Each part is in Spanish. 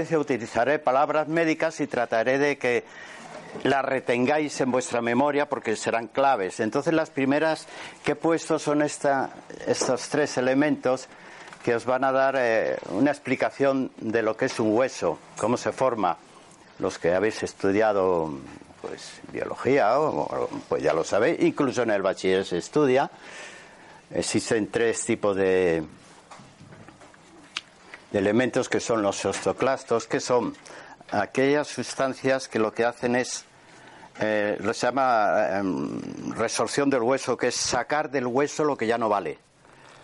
vez utilizaré palabras médicas y trataré de que las retengáis en vuestra memoria porque serán claves. Entonces las primeras que he puesto son esta, estos tres elementos que os van a dar eh, una explicación de lo que es un hueso, cómo se forma. Los que habéis estudiado pues biología, pues ya lo sabéis, incluso en el bachiller se estudia. Existen tres tipos de, de elementos que son los osteoclastos, que son aquellas sustancias que lo que hacen es, eh, se llama em, resorción del hueso, que es sacar del hueso lo que ya no vale.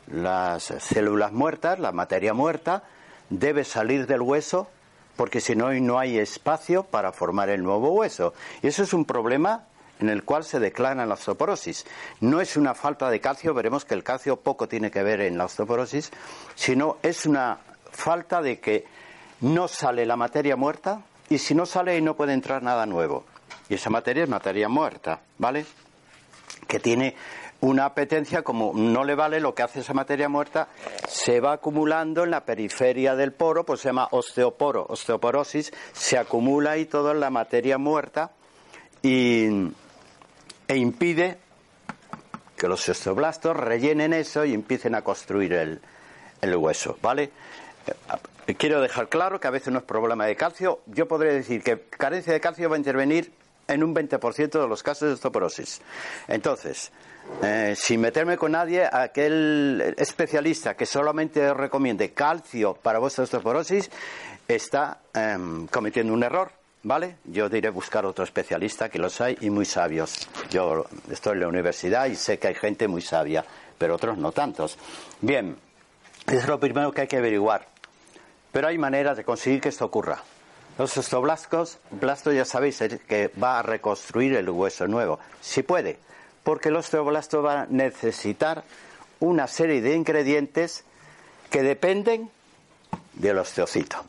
Las células muertas, la materia muerta, debe salir del hueso porque si no, no hay espacio para formar el nuevo hueso. Y eso es un problema en el cual se declara la osteoporosis. No es una falta de calcio, veremos que el calcio poco tiene que ver en la osteoporosis, sino es una falta de que no sale la materia muerta y si no sale no puede entrar nada nuevo. Y esa materia es materia muerta, ¿vale? Que tiene una apetencia como no le vale lo que hace esa materia muerta, se va acumulando en la periferia del poro, pues se llama osteoporo, osteoporosis, se acumula ahí toda la materia muerta y, e impide que los osteoblastos rellenen eso y empiecen a construir el, el hueso, ¿vale? Eh, quiero dejar claro que a veces no es problema de calcio. Yo podría decir que carencia de calcio va a intervenir en un 20% de los casos de osteoporosis. Entonces, eh, sin meterme con nadie, aquel especialista que solamente recomiende calcio para vuestra osteoporosis está em, cometiendo un error. ¿Vale? Yo diré buscar otro especialista, que los hay y muy sabios. Yo estoy en la universidad y sé que hay gente muy sabia, pero otros no tantos. Bien, es lo primero que hay que averiguar. Pero hay maneras de conseguir que esto ocurra. Los osteoblastos, blasto ya sabéis que va a reconstruir el hueso nuevo, si puede, porque el osteoblasto va a necesitar una serie de ingredientes que dependen del osteocito.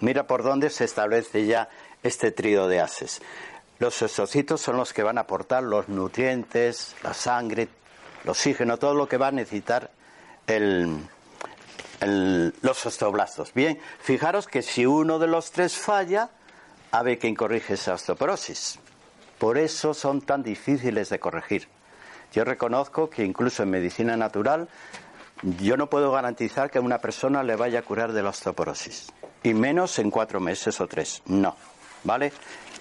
Mira por dónde se establece ya este trío de ases. Los osteocitos son los que van a aportar los nutrientes, la sangre, el oxígeno, todo lo que va a necesitar el, los osteoblastos. Bien, fijaros que si uno de los tres falla, a ver quién corrige esa osteoporosis. Por eso son tan difíciles de corregir. Yo reconozco que incluso en medicina natural yo no puedo garantizar que a una persona le vaya a curar de la osteoporosis. Y menos en cuatro meses o tres. No. ¿Vale?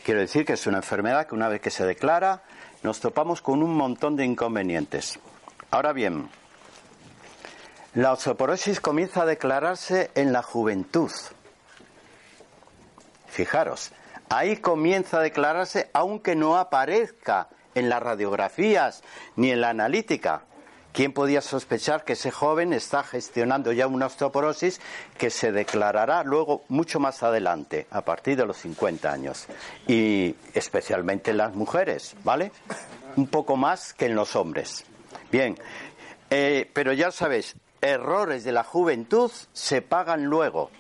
Quiero decir que es una enfermedad que una vez que se declara nos topamos con un montón de inconvenientes. Ahora bien, la osteoporosis comienza a declararse en la juventud. Fijaros, ahí comienza a declararse aunque no aparezca en las radiografías ni en la analítica. ¿Quién podía sospechar que ese joven está gestionando ya una osteoporosis que se declarará luego mucho más adelante, a partir de los 50 años? Y especialmente en las mujeres, ¿vale? Un poco más que en los hombres. Bien, eh, pero ya sabéis, errores de la juventud se pagan luego.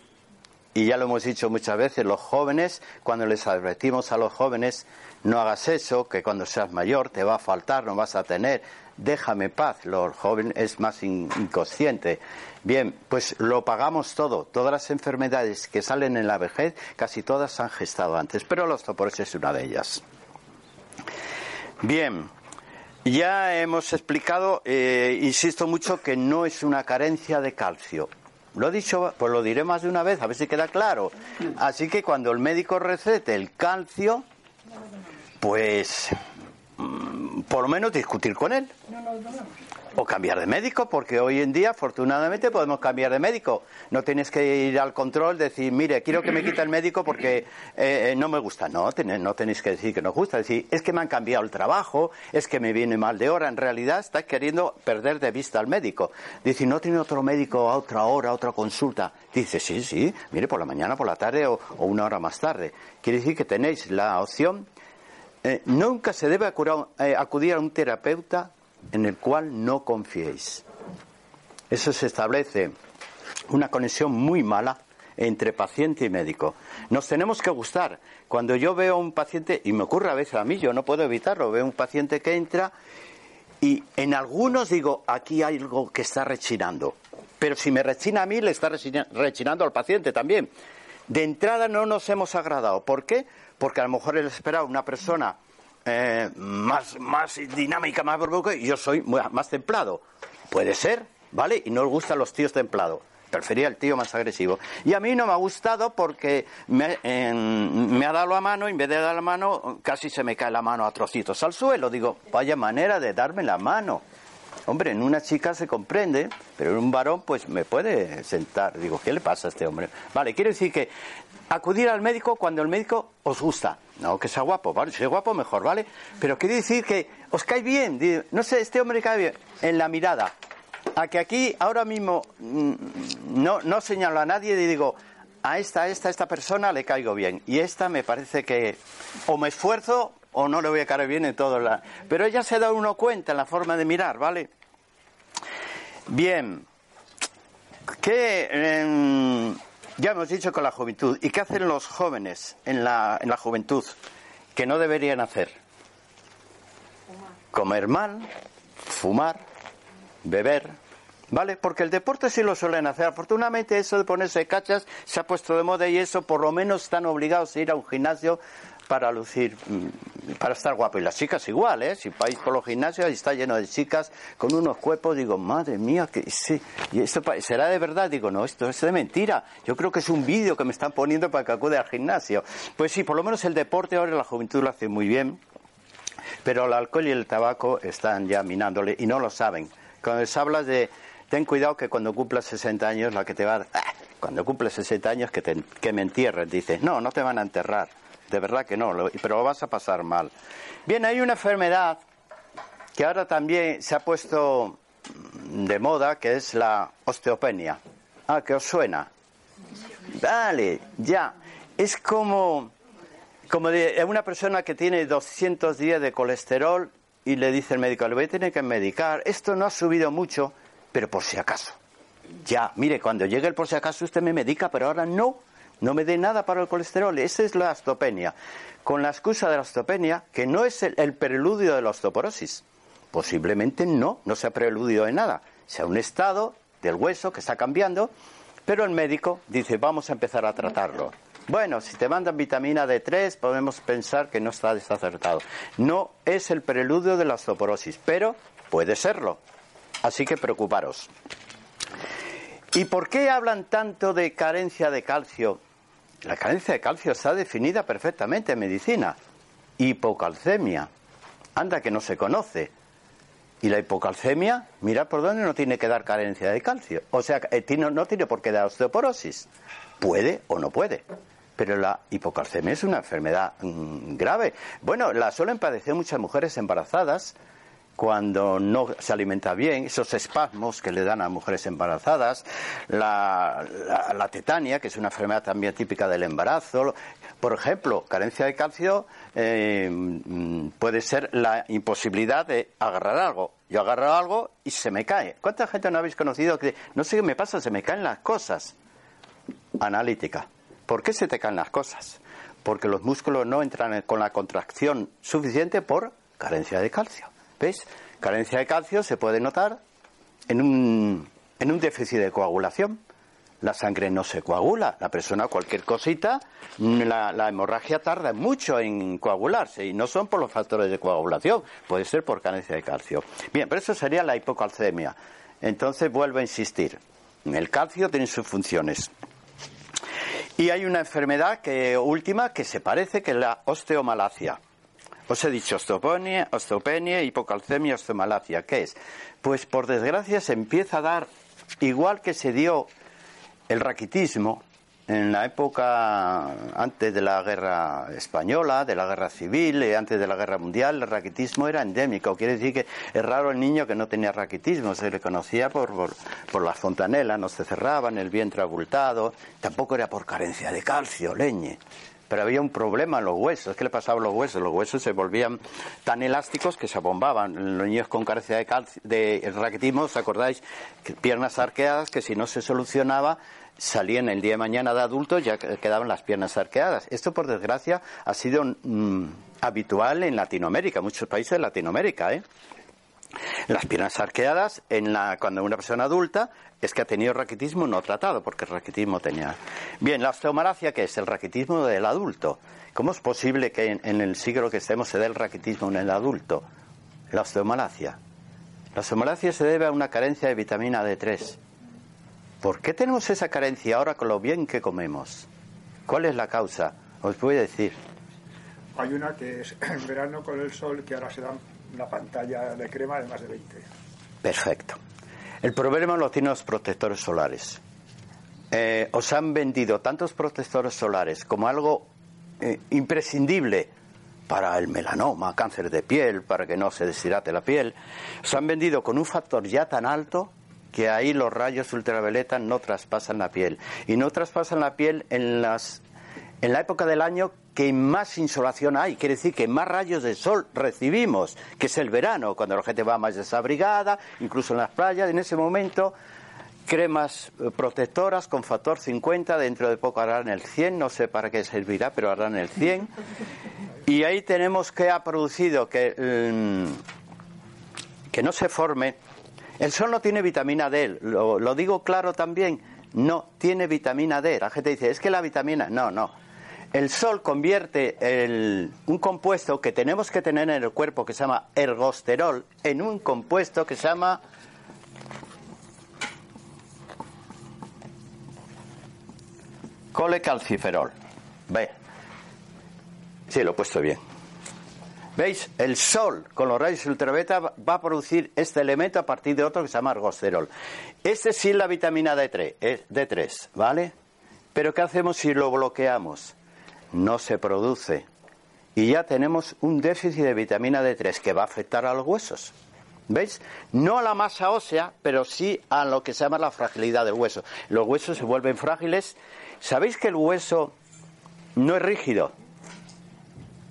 y ya lo hemos dicho muchas veces, los jóvenes, cuando les advertimos a los jóvenes, no hagas eso, que cuando seas mayor te va a faltar, no vas a tener, déjame paz, los jóvenes es más inconsciente. Bien, pues lo pagamos todo, todas las enfermedades que salen en la vejez, casi todas han gestado antes, pero los osteoporosis es una de ellas. Bien, ya hemos explicado, eh, insisto mucho, que no es una carencia de calcio. Lo he dicho, pues lo diré más de una vez, a ver si queda claro. Así que cuando el médico recete el calcio, pues mm, por lo menos discutir con él. O cambiar de médico, porque hoy en día, afortunadamente, podemos cambiar de médico. No tienes que ir al control, decir, mire, quiero que me quite el médico porque eh, no me gusta. No, no tenéis que decir que no gusta. Decir, es que me han cambiado el trabajo, es que me viene mal de hora. En realidad, estás queriendo perder de vista al médico. Dice, ¿no tiene otro médico a otra hora, a otra consulta? Dice, sí, sí, mire, por la mañana, por la tarde o, una hora más tarde. Quiere decir que tenéis la opción. Eh, nunca se debe eh, acudir a un terapeuta en el cual no confiéis. Eso se establece una conexión muy mala entre paciente y médico. Nos tenemos que gustar. Cuando yo veo a un paciente, y me ocurre a veces a mí, yo no puedo evitarlo, veo un paciente que entra y en algunos digo, aquí hay algo que está rechinando. Pero si me rechina a mí, le está rechinando al paciente también. De entrada no nos hemos agradado. ¿Por qué? Porque a lo mejor él esperaba una persona eh, más, más dinámica, más y yo soy más templado. Puede ser, ¿vale? Y no le gustan los tíos templados. Prefería el tío más agresivo. Y a mí no me ha gustado porque me, me, ha dado la mano, y en vez de dar la mano, casi se me cae la mano a trocitos al suelo. Digo, vaya manera de darme la mano. Hombre, en una chica se comprende, pero en un varón, pues me puede sentar. Digo, ¿qué le pasa a este hombre? Vale, quiero decir que acudir al médico cuando el médico os gusta. No que sea guapo, ¿vale? Si es guapo, mejor, ¿vale? Pero quiere decir que os cae bien. No sé, este hombre cae bien. En la mirada. A que aquí, ahora mismo, mm, no, no señalo a nadie y digo, a esta, a esta, a esta persona le caigo bien. Y esta me parece que o me esfuerzo o no le voy a caer bien en todo. La... Pero ella se da uno cuenta en la forma de mirar, ¿vale? Bien. ¿Qué...? Em, ya hemos dicho con la juventud. ¿Y qué hacen los jóvenes en la, en la juventud? Que no deberían hacer. Comer mal, fumar, beber, ¿Vale? Porque el deporte sí lo suelen hacer. Afortunadamente eso de ponerse cachas se ha puesto de moda y eso por lo menos están obligados a ir a un gimnasio para lucir, mm, para estar guapo. Y las chicas igual, ¿eh? Si vais por los gimnasios y está lleno de chicas con unos cuerpos, digo, madre mía, que sí. ¿Y esto será de verdad? Digo, no, esto es de mentira. Yo creo que es un vídeo que me están poniendo para que acude al gimnasio. Pues sí, por lo menos el deporte ahora la juventud lo hace muy bien, pero el alcohol y el tabaco están ya minándole y no lo saben. Cuando les hablas de, ten cuidado que cuando cumplas 60 años, la que te va a... Ah, cuando cumples 60 años, que, te, que me entierren. Dices, no, no te van a enterrar de verdad que no, pero lo vas a pasar mal. Bien, hay una enfermedad que ahora también se ha puesto de moda, que es la osteopenia. Ah, que os suena. Vale, ya. Es como, como de una persona que tiene 200 días de colesterol y le dice el médico, le voy a tener que medicar. Esto no ha subido mucho, pero por si acaso. Ya, mire, cuando llegue el por si acaso usted me medica, pero ahora no no me dé nada para el colesterol. Esa es la osteopenia. Con la excusa de la osteopenia, que no es el, preludio de la osteoporosis. Posiblemente no, no sea preludio de nada. Sea un estado del hueso que está cambiando, pero el médico dice, vamos a empezar a tratarlo. Bueno, si te mandan vitamina D3, podemos pensar que no está desacertado. No es el preludio de la osteoporosis, pero puede serlo. Así que preocuparos. ¿Y por qué hablan tanto de carencia de calcio la carencia de calcio está definida perfectamente en medicina. Hipocalcemia. Anda que no se conoce. Y la hipocalcemia, mira por dónde no tiene que dar carencia de calcio. O sea, eh, no tiene por qué dar osteoporosis. Puede o no puede. Pero la hipocalcemia es una enfermedad mm, grave. Bueno, la suelen padecer muchas mujeres embarazadas cuando no se alimenta bien, esos espasmos que le dan a mujeres embarazadas, la, tetania, que es una enfermedad también típica del embarazo. Por ejemplo, carencia de calcio eh, mm, puede ser la imposibilidad de agarrar algo. Yo agarro algo y se me cae. ¿Cuánta gente no habéis conocido que no sé qué me pasa, se me caen las cosas? Analítica. ¿Por qué se te caen las cosas? Porque los músculos no entran con la contracción suficiente por carencia de calcio. ¿Veis? Carencia de calcio se puede notar en un, en un déficit de coagulación. La sangre no se coagula. La persona, cualquier cosita, la, la, hemorragia tarda mucho en coagularse y no son por los factores de coagulación, puede ser por carencia de calcio. Bien, pero eso sería la hipocalcemia. Entonces vuelvo a insistir. El calcio tiene sus funciones. Y hay una enfermedad que, última que se parece que es la osteomalacia. Os he dicho osteopenia, osteopenia, hipocalcemia, osteomalacia. ¿Qué es? Pues por desgracia se empieza a dar, igual que se dio el raquitismo en la época antes de la guerra española, de la guerra civil, y antes de la guerra mundial, el raquitismo era endémico. Quiere decir que es raro el niño que no tenía raquitismo, se le conocía por, por, por las fontanelas, no se cerraban, el vientre abultado, tampoco era por carencia de calcio, leñe. Pero había un problema en los huesos. ¿Qué le pasaba a los huesos? Los huesos se volvían tan elásticos que se abombaban. Los niños con carencia de, de raquitismo, ¿os acordáis? Piernas arqueadas que si no se solucionaba salían el día de mañana de adultos ya quedaban las piernas arqueadas. Esto, por desgracia, ha sido mm, habitual en Latinoamérica, muchos países de Latinoamérica. ¿eh? Las piernas arqueadas, en la, cuando una persona adulta es que ha tenido raquitismo no tratado, porque el raquitismo tenía. Bien, la osteomalacia, ¿qué es? El raquitismo del adulto. ¿Cómo es posible que en, en el siglo que estemos se dé el raquitismo en el adulto? La osteomalacia. La osteomalacia se debe a una carencia de vitamina D3. ¿Por qué tenemos esa carencia ahora con lo bien que comemos? ¿Cuál es la causa? Os voy a decir. Hay una que es en verano con el sol, que ahora se da una pantalla de crema de más de 20. Perfecto. El problema lo tienen los protectores solares. Eh, os han vendido tantos protectores solares como algo eh, imprescindible para el melanoma, cáncer de piel, para que no se deshidrate la piel. Os han vendido con un factor ya tan alto que ahí los rayos ultravioleta no traspasan la piel. Y no traspasan la piel en, las, en la época del año que más insolación hay, quiere decir que más rayos de sol recibimos, que es el verano, cuando la gente va más desabrigada, incluso en las playas, en ese momento cremas eh, protectoras con factor 50, dentro de poco harán el 100, no sé para qué servirá, pero harán el 100. Y ahí tenemos que ha producido que, mm, que no se forme el sol no tiene vitamina D, lo, digo claro también, no tiene vitamina D. La gente dice, es que la vitamina, no, no. El sol convierte un compuesto que tenemos que tener en el cuerpo que se llama ergosterol en un compuesto que se llama colecalciferol. Ve. Sí, lo he puesto bien. ¿Veis? El sol con los rayos ultravioleta va a producir este elemento a partir de otro que se llama argosterol. Este sí es la vitamina D3, D3, ¿vale? Pero ¿qué hacemos si lo bloqueamos? No se produce. Y ya tenemos un déficit de vitamina D3 que va a afectar a los huesos. ¿Veis? No a la masa ósea, pero sí a lo que se llama la fragilidad del hueso. Los huesos se vuelven frágiles. ¿Sabéis que el hueso no es rígido?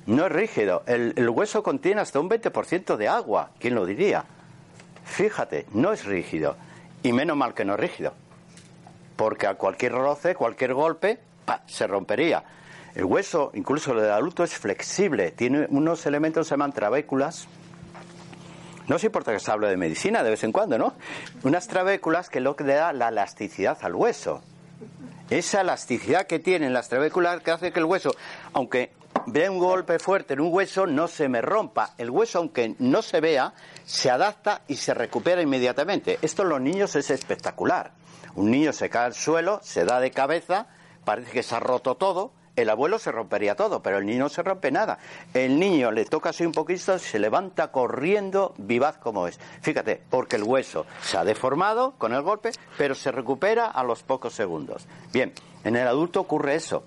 No es rígido. El, hueso contiene hasta un 20% de agua. ¿Quién lo diría? Fíjate, no es rígido. Y menos mal que no es rígido. Porque a cualquier roce, cualquier golpe, se rompería. El hueso, incluso el del adulto, es flexible. Tiene unos elementos que se llaman trabéculas. No se importa que se hable de medicina de vez en cuando, ¿no? Unas trabéculas que lo que le da la elasticidad al hueso. Esa elasticidad que tienen las trabéculas que hace que el hueso, aunque ve un golpe fuerte en un hueso, no se me rompa. El hueso, aunque no se vea, se adapta y se recupera inmediatamente. Esto en los niños es espectacular. Un niño se cae al suelo, se da de cabeza, parece que se ha roto todo. El abuelo se rompería todo, pero el niño no se rompe nada. El niño le toca así un poquito, se levanta corriendo, vivaz como es. Fíjate, porque el hueso se ha deformado con el golpe, pero se recupera a los pocos segundos. Bien, en el adulto ocurre eso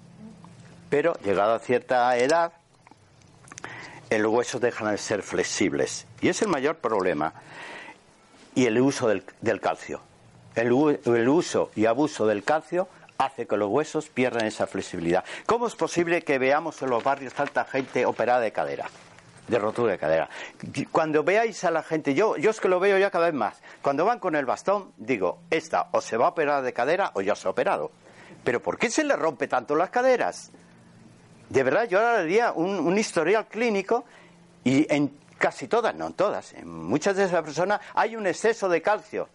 pero llegado a cierta edad, los huesos dejan de ser flexibles. Y es el mayor problema. Y el uso del, calcio. El, el, uso y abuso del calcio hace que los huesos pierdan esa flexibilidad. ¿Cómo es posible que veamos en los barrios tanta gente operada de cadera? De rotura de cadera. Cuando veáis a la gente, yo, yo es que lo veo ya cada vez más. Cuando van con el bastón, digo, esta o se va a operar de cadera o ya se ha operado pero ¿por qué se le rompe tanto las caderas? De verdad, yo ahora diría un, un historial clínico y en casi todas, no en todas, en muchas de esas personas hay un exceso de calcio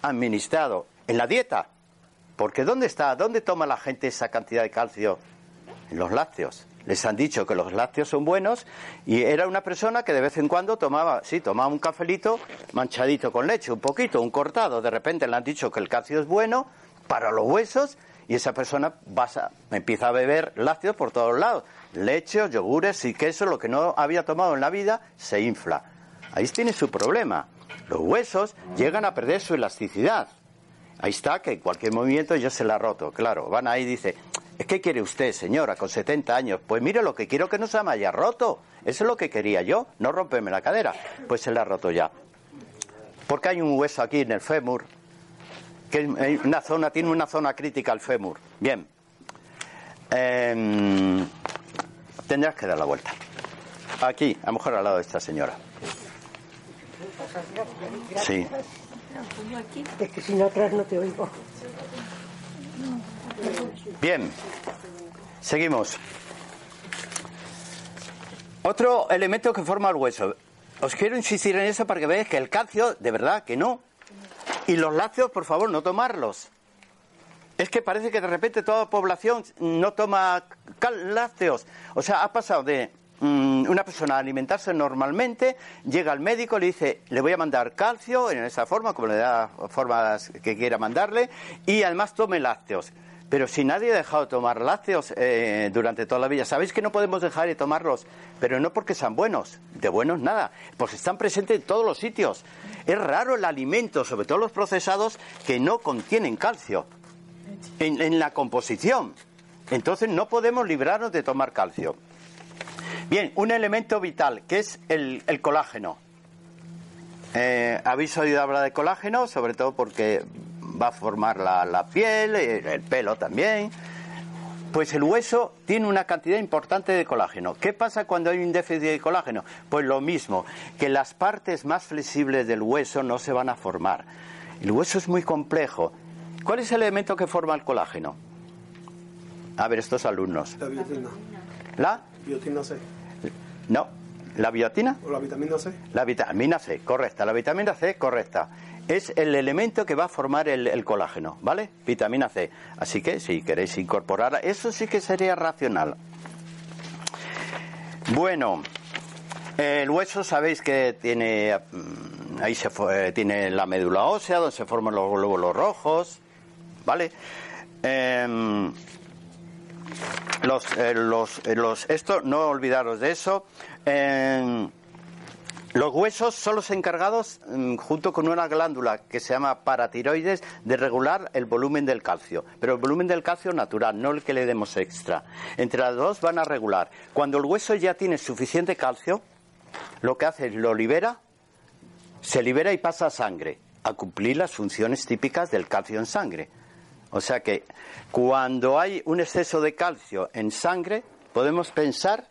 administrado en la dieta. Porque ¿dónde está? ¿Dónde toma la gente esa cantidad de calcio? En los lácteos. Les han dicho que los lácteos son buenos y era una persona que de vez en cuando tomaba, sí, tomaba un cafelito manchadito con leche, un poquito, un cortado. De repente le han dicho que el calcio es bueno para los huesos y esa persona empieza a beber lácteos por todos lados. Leche, yogures y queso, lo que no había tomado en la vida, se infla. Ahí tiene su problema. Los huesos llegan a perder su elasticidad. Ahí está, que en cualquier movimiento ya se la ha roto. Claro, van ahí y dice, ¿qué quiere usted, señora, con 70 años? Pues mire, lo que quiero que no se me haya roto. Eso es lo que quería yo, no romperme la cadera. Pues se la ha roto ya. Porque hay un hueso aquí en el fémur, que una zona, tiene una zona crítica el fémur. Bien. Em, tendrás que dar la vuelta. Aquí, a lo mejor al lado de esta señora. Sí. Es que si no atrás no te oigo. Bien, seguimos. Otro elemento que forma el hueso. Os quiero insistir en eso para que veáis que el calcio, de verdad que no. Y los lácteos, por favor, no tomarlos. Es que parece que de repente toda la población no toma lácteos. O sea, ha pasado de Mm, una persona a alimentarse normalmente, llega al médico, le dice, le voy a mandar calcio en esa forma, como le da formas que quiera mandarle, y además tome lácteos. Pero si nadie ha dejado de tomar lácteos eh, durante toda la vida, sabéis que no podemos dejar de tomarlos, pero no porque sean buenos, de buenos nada, pues están presentes en todos los sitios. Es raro el alimento, sobre todo los procesados, que no contienen calcio en la composición. Entonces no podemos librarnos de tomar calcio. Bien, un elemento vital que es el, colágeno. Eh, Habéis oído hablar de colágeno, sobre todo porque va a formar la, piel, el pelo también. Pues el hueso tiene una cantidad importante de colágeno. ¿Qué pasa cuando hay un déficit de colágeno? Pues lo mismo, que las partes más flexibles del hueso no se van a formar. El hueso es muy complejo. ¿Cuál es el elemento que forma el colágeno? A ver, estos alumnos. La biotina. ¿La? Biotina C. No. ¿La biotina? ¿O la vitamina C? La vitamina C, correcta. La vitamina C, correcta. Es el elemento que va a formar el, colágeno, ¿vale? Vitamina C. Así que si queréis incorporar, eso sí que sería racional. Bueno, el hueso sabéis que tiene mm, ahí se tiene la médula ósea donde se forman los glóbulos rojos, ¿vale? Em, los, eh, los, eh, los, esto, no olvidaros de eso. los huesos son los encargados, mm, junto con una glándula que se llama paratiroides, de regular el volumen del calcio. Pero el volumen del calcio natural, no el que le demos extra. Entre las dos van a regular. Cuando el hueso ya tiene suficiente calcio, lo que hace es lo libera, se libera y pasa a sangre, a cumplir las funciones típicas del calcio en sangre. O sea que cuando hay un exceso de calcio en sangre, podemos pensar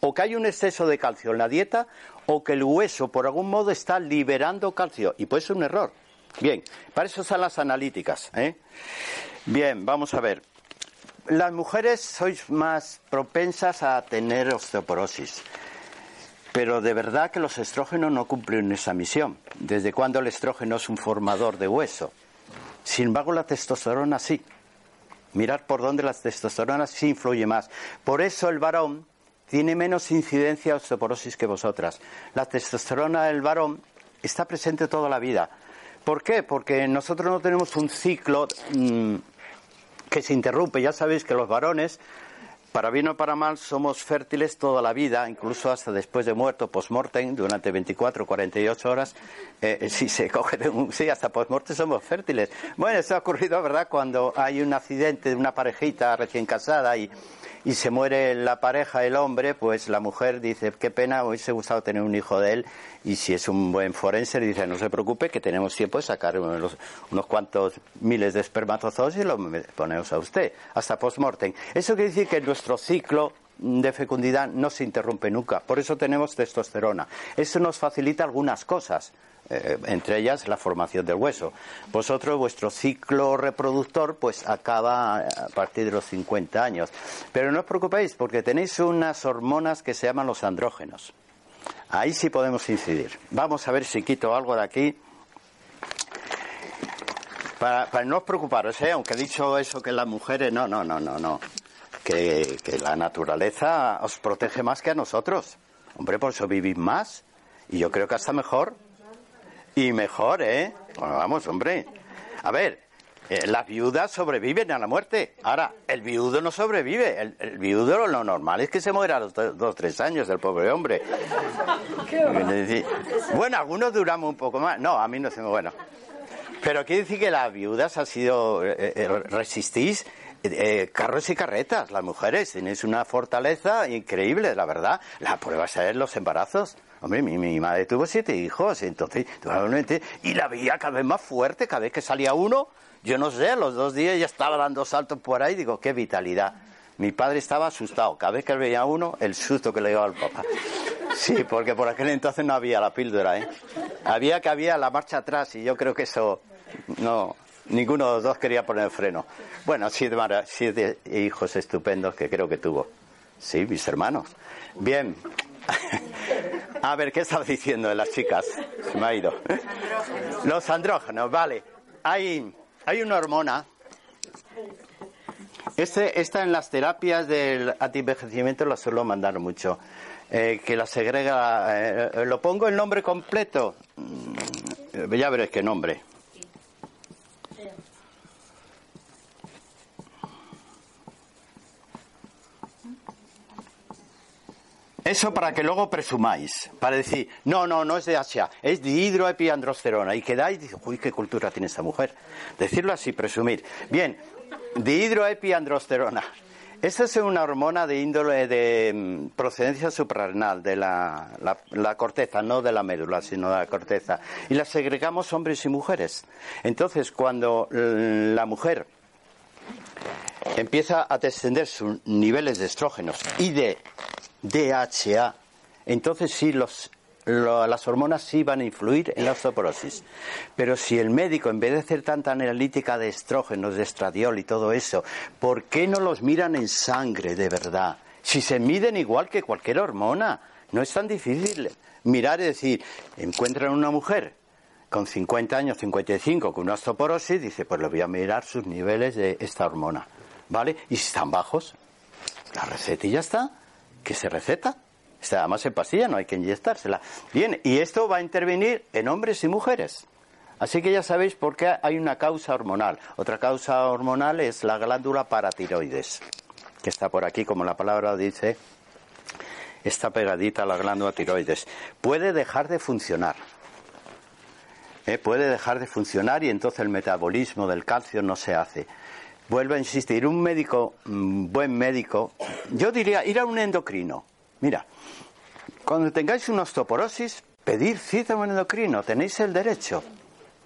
o que hay un exceso de calcio en la dieta o que el hueso por algún modo está liberando calcio y puede ser un error. Bien, para eso están las analíticas. ¿eh? Bien, vamos a ver. Las mujeres sois más propensas a tener osteoporosis. Pero de verdad que los estrógenos no cumplen esa misión. ¿Desde cuándo el estrógeno es un formador de hueso? Sin embargo, la testosterona sí. Mirar por dónde la testosterona sí influye más. Por eso el varón tiene menos incidencia de osteoporosis que vosotras. La testosterona del varón está presente toda la vida. ¿Por qué? Porque nosotros no tenemos un ciclo mm, que se interrumpe. Ya sabéis que los varones para bien o para mal, somos fértiles toda la vida, incluso hasta después de muerto, post-mortem, durante 24 o 48 horas. Eh, si se coge de un. Sí, hasta post-mortem somos fértiles. Bueno, eso ha ocurrido, ¿verdad?, cuando hay un accidente de una parejita recién casada y y se muere la pareja, el hombre, pues la mujer dice, qué pena, hubiese gustado tener un hijo de él, y si es un buen forense, dice, no se preocupe, que tenemos tiempo de sacar unos, unos cuantos miles de espermatozoides y lo ponemos a usted, hasta post-mortem. Eso quiere decir que nuestro ciclo de fecundidad no se interrumpe nunca, por eso tenemos testosterona. Eso nos facilita algunas cosas, eh, entre ellas la formación del hueso. Vosotros, vuestro ciclo reproductor, pues acaba a partir de los 50 años. Pero no os preocupéis, porque tenéis unas hormonas que se llaman los andrógenos. Ahí sí podemos incidir. Vamos a ver si quito algo de aquí. Para, no os preocuparos, ¿eh? aunque he dicho eso que las mujeres, no, no, no, no, no. Que, que la naturaleza os protege más que a nosotros. Hombre, por eso vivís más. Y yo creo que hasta mejor. Y mejor, ¿eh? vamos, hombre. A ver, eh, las viudas sobreviven a la muerte. Ahora, el viudo no sobrevive. El, viudo lo normal es que se muera a los dos o tres años, el pobre hombre. Bueno, algunos duramos un poco más. No, a mí no se me... Bueno. Pero quiere decir que las viudas ha sido... Eh, eh, resistís carros y carretas, las mujeres. Tenéis una fortaleza increíble, la verdad. La prueba es los embarazos. Hombre, mi, madre tuvo siete hijos, entonces, y la veía cada vez más fuerte, cada vez que salía uno, yo no sé, los dos días ya estaba dando saltos por ahí, digo, qué vitalidad. Mi padre estaba asustado, cada vez que veía uno, el susto que le daba al papá. Sí, porque por aquel entonces no había la píldora, ¿eh? Había que había la marcha atrás y yo creo que eso, no, ninguno de los dos quería poner freno. Bueno, siete, siete hijos estupendos que creo que tuvo. Sí, mis hermanos. Bien. A ver, ¿qué estaba diciendo de las chicas? Se me ha ido. Los andrógenos, vale. Hay, hay una hormona. Este, esta en las terapias del antienvejecimiento la suelo mandar mucho. Eh, que la segrega. Eh, ¿Lo pongo el nombre completo? Mm, ya veréis qué nombre. Eso para que luego presumáis, para decir, no, no, no es de Asia, es de hidroepiandrosterona. Y quedáis uy, qué cultura tiene esta mujer. Decirlo así, presumir. Bien, dihidroepiandrosterona. Esta es una hormona de índole de mm, procedencia suprarrenal, de la, la, corteza, no de la médula, sino de la corteza. Y la segregamos hombres y mujeres. Entonces, cuando la mujer empieza a descender sus niveles de estrógenos y de DHA, entonces sí los, las hormonas sí van a influir en la osteoporosis. Pero si el médico, en vez de hacer tanta analítica de estrógenos, de estradiol y todo eso, ¿por qué no los miran en sangre de verdad? Si se miden igual que cualquier hormona, no es tan difícil mirar y decir, encuentran una mujer con 50 años, 55, con una osteoporosis, dice, pues le voy a mirar sus niveles de esta hormona, ¿vale? Y si están bajos, la receta y ya está que se receta. Está más en pastilla, no hay que inyectársela. Bien, y esto va a intervenir en hombres y mujeres. Así que ya sabéis por qué hay una causa hormonal. Otra causa hormonal es la glándula paratiroides, que está por aquí, como la palabra dice, está pegadita a la glándula tiroides. Puede dejar de funcionar. ¿eh? Puede dejar de funcionar y entonces el metabolismo del calcio no se hace vuelvo a insistir, un médico, un buen médico, yo diría ir a un endocrino. Mira, cuando tengáis una osteoporosis, pedir cita un endocrino, tenéis el derecho.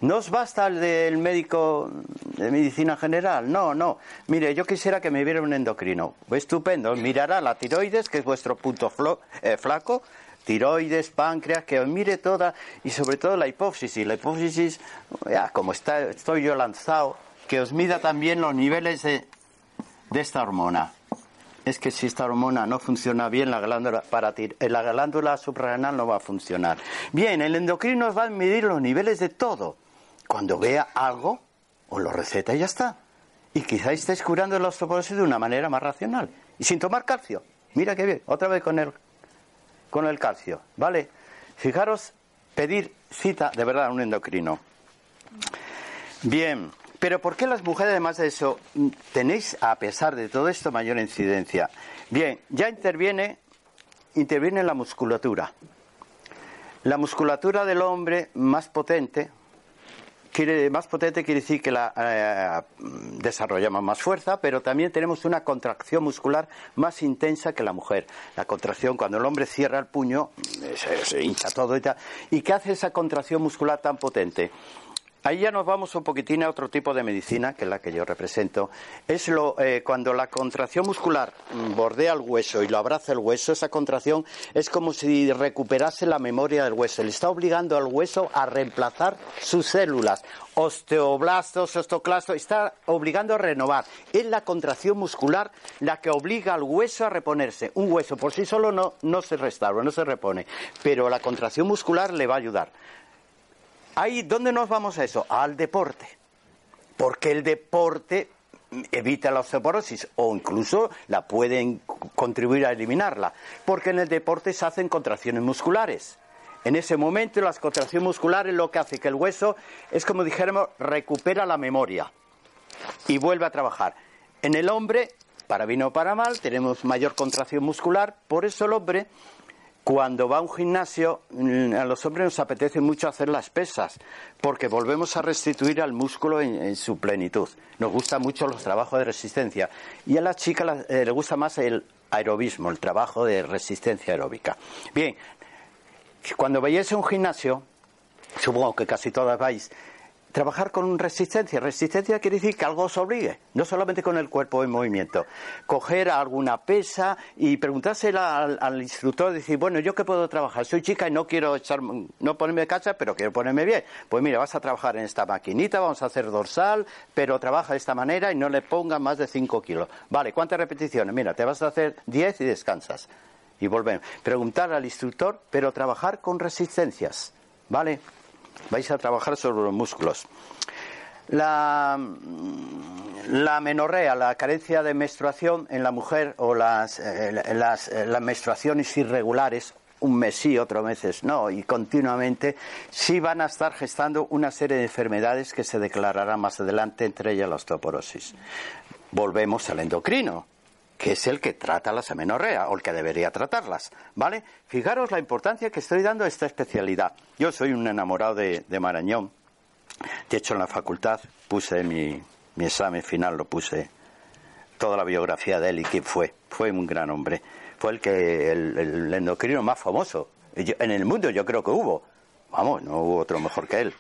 No os basta el del médico de medicina general, no, no. Mire, yo quisiera que me viera un endocrino. Estupendo, mirará la tiroides, que es vuestro punto eh, flaco, tiroides, páncreas, que os mire toda y sobre todo la hipófisis. La hipófisis, ya, como está, estoy yo lanzado, que os mida también los niveles de, esta hormona. Es que si esta hormona no funciona bien, la glándula, para la glándula suprarrenal no va a funcionar. Bien, el endocrino va a medir los niveles de todo. Cuando vea algo, os lo receta y ya está. Y quizá estéis curando la osteoporosis de una manera más racional. Y sin tomar calcio. Mira qué bien. Otra vez con el, con el calcio. ¿Vale? Fijaros, pedir cita de verdad a un endocrino. Bien. Pero ¿por qué las mujeres, además de eso, tenéis, a pesar de todo esto, mayor incidencia? Bien, ya interviene, interviene la musculatura. La musculatura del hombre más potente, quiere, más potente quiere decir que la eh, desarrollamos más fuerza, pero también tenemos una contracción muscular más intensa que la mujer. La contracción, cuando el hombre cierra el puño, se, se hincha todo y tal. ¿Y qué hace esa contracción muscular tan potente? Ahí ya nos vamos un poquitín a otro tipo de medicina, que es la que yo represento. Es lo, eh, cuando la contracción muscular bordea el hueso y lo abraza el hueso, esa contracción es como si recuperase la memoria del hueso. Le está obligando al hueso a reemplazar sus células. Osteoblastos, osteoclastos, está obligando a renovar. Es la contracción muscular la que obliga al hueso a reponerse. Un hueso por sí solo no, no se restaura, no se repone, pero la contracción muscular le va a ayudar. Ahí, ¿dónde nos vamos a eso? Al deporte. Porque el deporte evita la osteoporosis o incluso la pueden contribuir a eliminarla. Porque en el deporte se hacen contracciones musculares. En ese momento las contracciones musculares lo que hace que el hueso es como dijéramos recupera la memoria y vuelve a trabajar. En el hombre, para bien o para mal, tenemos mayor contracción muscular, por eso el hombre cuando va a un gimnasio, mm, a los hombres nos apetece mucho hacer las pesas, porque volvemos a restituir al músculo en, su plenitud. Nos gustan mucho los trabajos de resistencia. Y a las chicas eh, le gusta más el aerobismo, el trabajo de resistencia aeróbica. Bien, cuando vayáis a un gimnasio, supongo que casi todas vais, trabajar con resistencia. Resistencia quiere decir que algo os obligue, no solamente con el cuerpo en movimiento. Coger alguna pesa y preguntársela al, instructor, decir, bueno, ¿yo qué puedo trabajar? Soy chica y no quiero echar, no ponerme cacha, pero quiero ponerme bien. Pues mira, vas a trabajar en esta maquinita, vamos a hacer dorsal, pero trabaja de esta manera y no le ponga más de 5 kilos. Vale, ¿cuántas repeticiones? Mira, te vas a hacer 10 y descansas. Y volvemos. Preguntar al instructor, pero trabajar con resistencias. ¿Vale? Vais a trabajar sobre los músculos. La, la menorrea, la carencia de menstruación en la mujer o las, eh, eh, las menstruaciones irregulares un mes sí, otro meses no, y continuamente, sí van a estar gestando una serie de enfermedades que se declararán más adelante, entre ellas la osteoporosis. Volvemos al endocrino que es el que trata las amenorrea o el que debería tratarlas, ¿vale? Fijaros la importancia que estoy dando a esta especialidad. Yo soy un enamorado de, Marañón. De hecho, en la facultad puse mi, examen final, lo puse toda la biografía de él y quién fue. Fue un gran hombre. Fue el que el, endocrino más famoso en el mundo, yo creo que hubo. Vamos, no hubo otro mejor que él.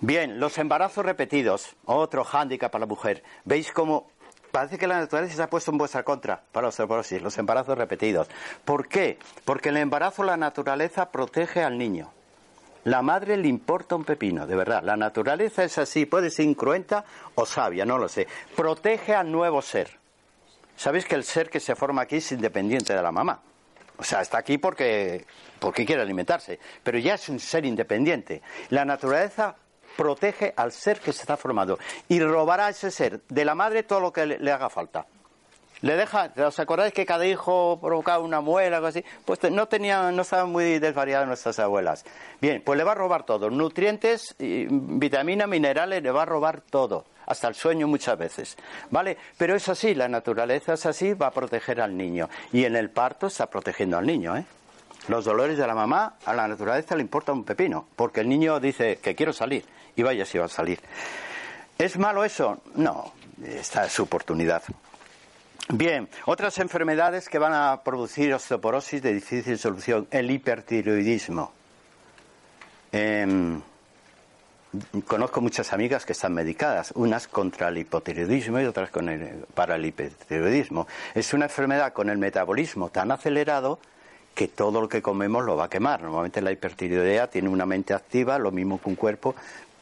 Bien, los embarazos repetidos, otro hándicap para la mujer. ¿Veis cómo Parece que la naturaleza se ha puesto en vuestra contra para la osteoporosis, los embarazos repetidos. ¿Por qué? Porque el embarazo la naturaleza protege al niño. La madre le importa un pepino, de verdad. La naturaleza es así, puede ser incruenta o sabia, no lo sé. Protege al nuevo ser. Sabéis que el ser que se forma aquí es independiente de la mamá. O sea, está aquí porque, porque quiere alimentarse, pero ya es un ser independiente. La naturaleza protege al ser que se está formando y robará a ese ser de la madre todo lo que le, haga falta. Le deja, ¿os acordáis que cada hijo provocaba una muela o algo así? Pues no tenían, no estaban muy desvariadas nuestras abuelas. Bien, pues le va a robar todo, nutrientes, vitaminas, minerales, le va a robar todo, hasta el sueño muchas veces. ¿Vale? Pero es así, la naturaleza es así, va a proteger al niño. Y en el parto está protegiendo al niño, ¿eh? Los dolores de la mamá a la naturaleza le importa un pepino, porque el niño dice que quiero salir y vaya si va a salir. ¿Es malo eso? No, esta es su oportunidad. Bien, otras enfermedades que van a producir osteoporosis de difícil solución, el hipertiroidismo. Em, conozco muchas amigas que están medicadas, unas contra el hipotiroidismo y otras con el, para el hipertiroidismo. Es una enfermedad con el metabolismo tan acelerado que todo lo que comemos lo va a quemar. Normalmente la hipertiroidea tiene una mente activa, lo mismo que un cuerpo,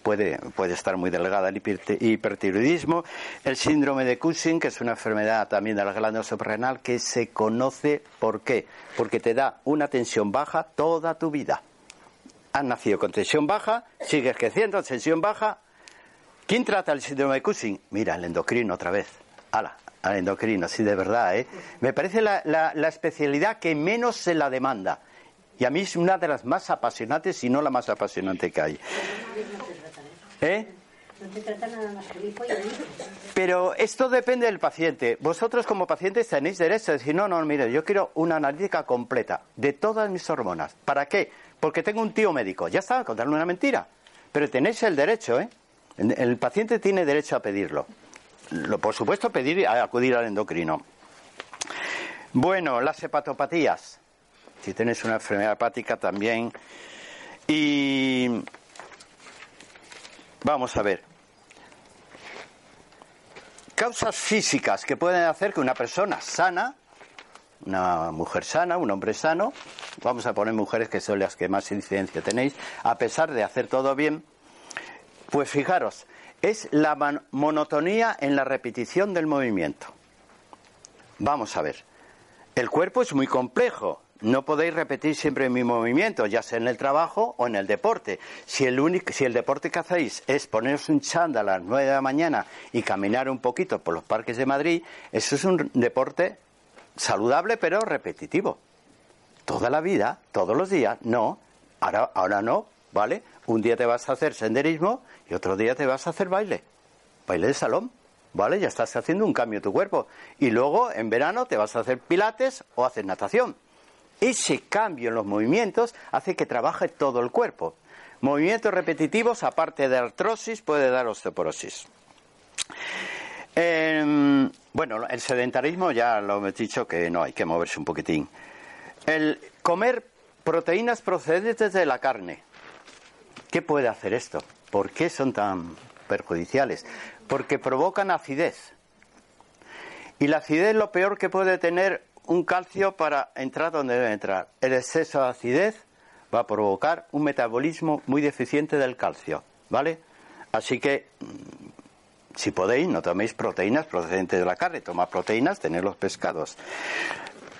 puede, puede estar muy delgada el hipertiroidismo, el síndrome de Cushing, que es una enfermedad también de la glándula suprarrenal que se conoce por qué, porque te da una tensión baja toda tu vida. Has nacido con tensión baja, sigues creciendo, tensión baja. ¿Quién trata el síndrome de Cushing? Mira, el endocrino otra vez. Ala, al endocrino, sí, de verdad, ¿eh? Me parece la, la especialidad que menos se la demanda. Y a mí es una de las más apasionantes, si no la más apasionante que hay. ¿Eh? Pero esto depende del paciente. Vosotros como pacientes tenéis derecho a decir, no, no, mire, yo quiero una analítica completa de todas mis hormonas. ¿Para qué? Porque tengo un tío médico. Ya está, contarle una mentira. Pero tenéis el derecho, ¿eh? El paciente tiene derecho a pedirlo. Lo, por supuesto, pedir acudir al endocrino. Bueno, las hepatopatías. Si tienes una enfermedad hepática también. Y Vamos a ver. Causas físicas que pueden hacer que una persona sana, una mujer sana, un hombre sano, vamos a poner mujeres que son las que más incidencia tenéis, a pesar de hacer todo bien, pues fijaros, es la monotonía en la repetición del movimiento. Vamos a ver. El cuerpo es muy complejo. No podéis repetir siempre mi movimiento, ya sea en el trabajo o en el deporte. Si el, único, si el deporte que hacéis es poneros un chándal a las 9 de la mañana y caminar un poquito por los parques de Madrid, eso es un deporte saludable pero repetitivo. Toda la vida, todos los días, no. Ahora, ahora no, ¿vale? Un día te vas a hacer senderismo y otro día te vas a hacer baile. Baile de salón. ¿vale? Ya estás haciendo un cambio en tu cuerpo. Y luego en verano te vas a hacer pilates o hacer natación. Ese cambio en los movimientos hace que trabaje todo el cuerpo. Movimientos repetitivos, aparte de artrosis, puede dar osteoporosis. Em, bueno, el sedentarismo ya lo hemos dicho que no hay que moverse un poquitín. El comer proteínas procedentes de la carne. ¿Qué puede hacer esto? ¿Por qué son tan perjudiciales? porque provocan acidez. Y la acidez es lo peor que puede tener un calcio para entrar donde debe entrar. El exceso de acidez va a provocar un metabolismo muy deficiente del calcio, ¿vale? Así que, mm, si podéis, no toméis proteínas procedentes de la carne, tomad proteínas, tener los pescados.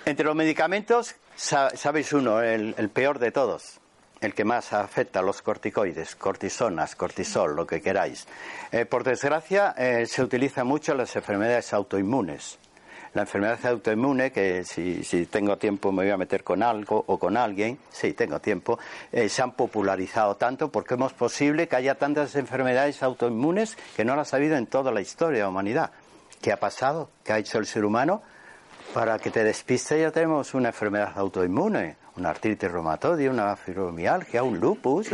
Entre los medicamentos, sabéis uno, el peor de todos, el que más afecta a los corticoides, cortisonas, cortisol, lo que queráis. Eh, por desgracia, eh, se utiliza mucho en las enfermedades autoinmunes. La enfermedad autoinmune, que si, tengo tiempo me voy a meter con algo o con alguien, sí, tengo tiempo, eh, se han popularizado tanto porque es posible que haya tantas enfermedades autoinmunes que no las ha habido en toda la historia de la humanidad. ¿Qué ha pasado? ¿Qué ha hecho el ser humano? Para que te despiste ya tenemos una enfermedad autoinmune una artritis reumatoide, una fibromialgia, un lupus,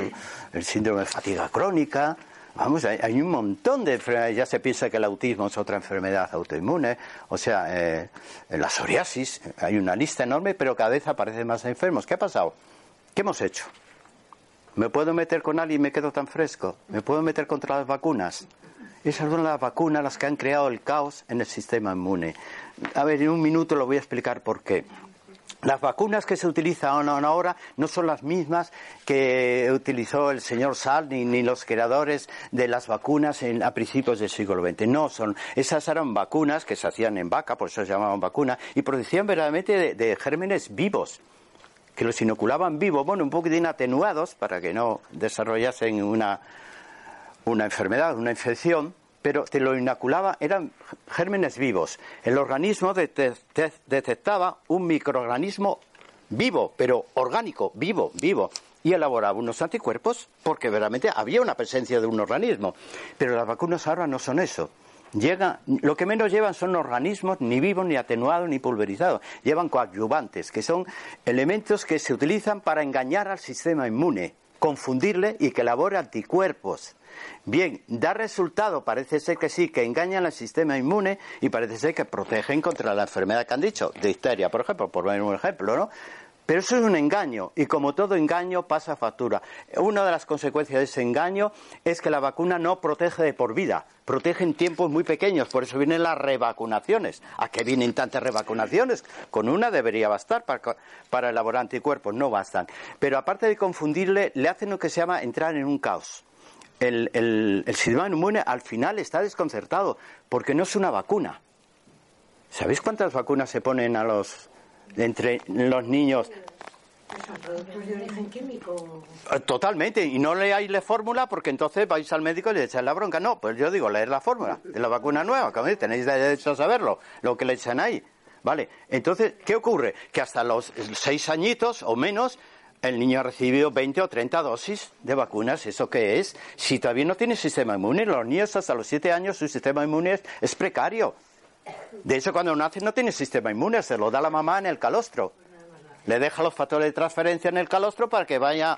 el síndrome de fatiga crónica. Vamos, hay, un montón de enfermedades. Ya se piensa que el autismo es otra enfermedad autoinmune. O sea, eh, la psoriasis, hay una lista enorme, pero cada vez aparecen más enfermos. ¿Qué ha pasado? ¿Qué hemos hecho? ¿Me puedo meter con alguien y me quedo tan fresco? ¿Me puedo meter contra las vacunas? Esas son las vacunas las que han creado el caos en el sistema inmune. A ver, en un minuto lo voy a explicar por qué. Las vacunas que se utilizan ahora no son las mismas que utilizó el señor Sal ni, los creadores de las vacunas a principios del siglo XX. No, son, esas eran vacunas que se hacían en vaca, por eso se llamaban vacunas, y producían verdaderamente de, gérmenes vivos, que los inoculaban vivos, bueno, un poquitín atenuados para que no desarrollasen una, una enfermedad, una infección, pero te lo inoculaba, eran gérmenes vivos. El organismo detectaba un microorganismo vivo, pero orgánico, vivo, vivo, y elaboraba unos anticuerpos porque verdaderamente había una presencia de un organismo. Pero las vacunas ahora no son eso. Llega, lo que menos llevan son organismos ni vivos, ni atenuados, ni pulverizados. Llevan coadyuvantes, que son elementos que se utilizan para engañar al sistema inmune, confundirle y que elabore anticuerpos. Bien, da resultado, parece ser que sí, que engañan al sistema inmune y parece ser que protegen contra la enfermedad que han dicho, de por ejemplo, por poner un ejemplo, ¿no? Pero eso es un engaño y como todo engaño pasa factura. Una de las consecuencias de ese engaño es que la vacuna no protege de por vida, protege en tiempos muy pequeños, por eso vienen las revacunaciones. ¿A qué vienen tantas revacunaciones? Con una debería bastar para, para elaborar anticuerpos, no bastan. Pero aparte de confundirle, le hacen lo que se llama entrar en un caos el, sistema inmune al final está desconcertado porque no es una vacuna. ¿Sabéis cuántas vacunas se ponen a los entre los niños? productos de origen químico. Totalmente, y no leáis la fórmula porque entonces vais al médico y le echáis la bronca. No, pues yo digo, leer la fórmula de la vacuna nueva, que tenéis derecho a saberlo, lo que le echan ahí. ¿Vale? Entonces, ¿qué ocurre? Que hasta los seis añitos o menos el niño ha recibido 20 o 30 dosis de vacunas. ¿Eso qué es? Si todavía no tiene sistema inmune, los niños hasta los 7 años su sistema inmune es, precario. De hecho, cuando nace no tiene sistema inmune, se lo da la mamá en el calostro. Le deja los factores de transferencia en el calostro para que vaya,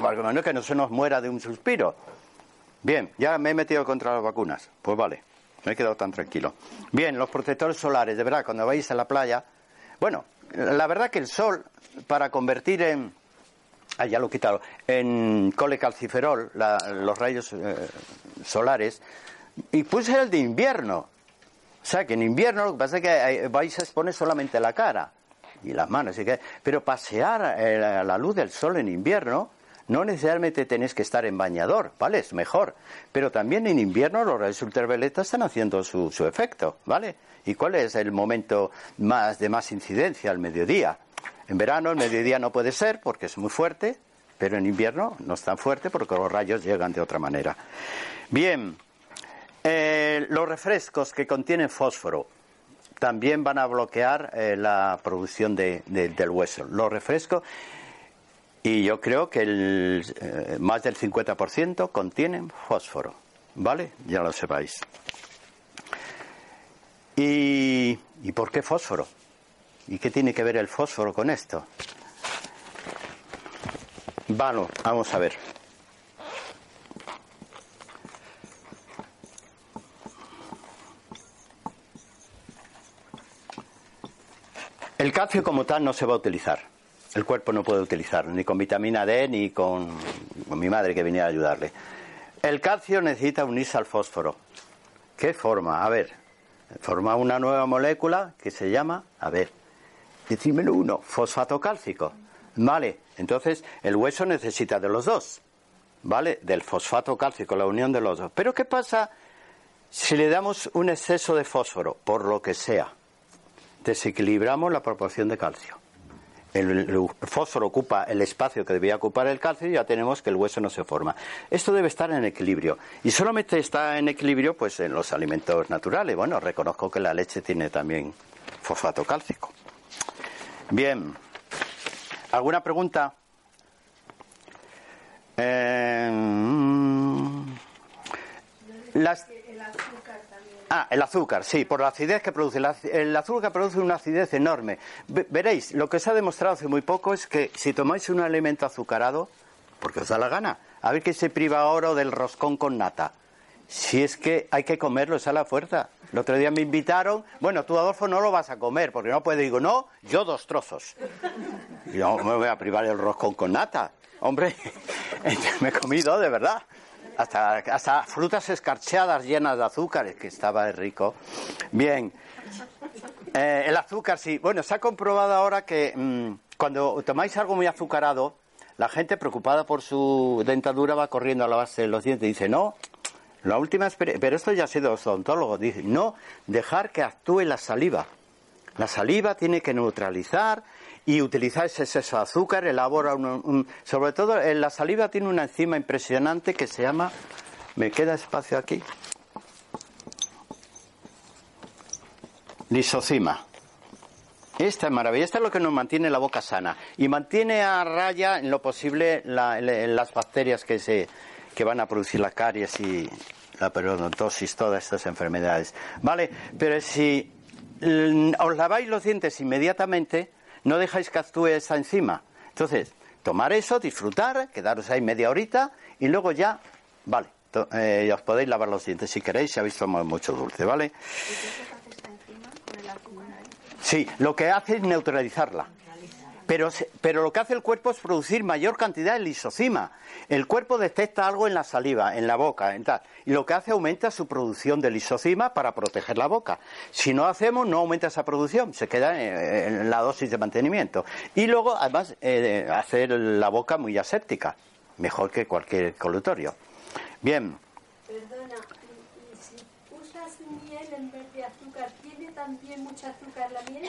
para que no se nos muera de un suspiro. Bien, ya me he metido contra las vacunas. Pues vale, me he quedado tan tranquilo. Bien, los protectores solares, de verdad, cuando vais a la playa, bueno, la verdad que el sol, para convertir en, ah, ya lo he quitado, en colecalciferol, la, los rayos eh, solares, y puse el de invierno. O sea, que en invierno lo que pasa es que vais a exponer solamente la cara y las manos, así que, pero pasear a la luz del sol en invierno, no necesariamente tenéis que estar en bañador, ¿vale? Es mejor. Pero también en invierno los rayos ultravioletas están haciendo su, su efecto, ¿vale? ¿Y cuál es el momento más de más incidencia? al mediodía. En verano el mediodía no puede ser porque es muy fuerte, pero en invierno no es tan fuerte porque los rayos llegan de otra manera. Bien, eh, los refrescos que contienen fósforo también van a bloquear eh, la producción de, del hueso. Los refrescos, y yo creo que el, eh, más del 50% contienen fósforo, ¿vale? Ya lo sepáis. ¿Y, ¿Y por qué fósforo? ¿Y qué tiene que ver el fósforo con esto? Bueno, vamos a ver. El calcio como tal no se va a utilizar. El cuerpo no puede utilizar, ni con vitamina D, ni con, con mi madre que venía a ayudarle. El calcio necesita unirse al fósforo. ¿Qué forma? A ver, forma una nueva molécula que se llama, a ver, decímelo uno, fosfato cálcico. Vale, entonces el hueso necesita de los dos, ¿vale? Del fosfato cálcico, la unión de los dos. Pero ¿qué pasa si le damos un exceso de fósforo, por lo que sea? Desequilibramos la proporción de calcio. El, fósforo ocupa el espacio que debía ocupar el calcio y ya tenemos que el hueso no se forma. Esto debe estar en equilibrio. Y solamente está en equilibrio pues en los alimentos naturales. Bueno, reconozco que la leche tiene también fosfato cálcico. Bien. ¿Alguna pregunta? Eh, las... Ah, el azúcar, sí, por la acidez que produce. El azúcar produce una acidez enorme. Veréis, lo que se ha demostrado hace muy poco es que si tomáis un alimento azucarado, porque os da la gana, a ver que se priva ahora del roscón con nata. Si es que hay que comerlo, es a la fuerza. El otro día me invitaron, bueno, tú Adolfo no lo vas a comer, porque no puede. Digo, no, yo dos trozos. Yo me voy a privar el roscón con nata. Hombre, me he comido, de verdad hasta, hasta frutas escarcheadas llenas de azúcar, que estaba rico. Bien, eh, el azúcar sí. Bueno, se ha comprobado ahora que mm, cuando tomáis algo muy azucarado, la gente preocupada por su dentadura va corriendo a la base de los dientes y dice, no, la última pero esto ya ha sido odontólogo, dice, no, dejar que actúe la saliva. La saliva tiene que neutralizar y utilizar ese exceso de azúcar, elabora un, sobre todo en la saliva tiene una enzima impresionante que se llama, me queda espacio aquí, lisocima. Esta es maravilla, esta es lo que nos mantiene la boca sana y mantiene a raya en lo posible las bacterias que se que van a producir la caries y la periodontosis, todas estas enfermedades. Vale, pero si os laváis los dientes inmediatamente, no dejáis que actúe esa enzima. Entonces, tomar eso, disfrutar, quedaros ahí media horita y luego ya, vale, eh, os podéis lavar los dientes si queréis, si habéis tomado mucho dulce, ¿vale? Sí, lo que hace es neutralizarla. Pero, pero lo que hace el cuerpo es producir mayor cantidad de lisocima. El cuerpo detecta algo en la saliva, en la boca, en tal, y lo que hace aumenta su producción de lisocima para proteger la boca. Si no hacemos, no aumenta esa producción, se queda en, la dosis de mantenimiento. Y luego, además, eh, hacer la boca muy aséptica, mejor que cualquier colutorio. Bien. Perdona, si usas miel en vez de azúcar, ¿tiene también mucha azúcar la miel?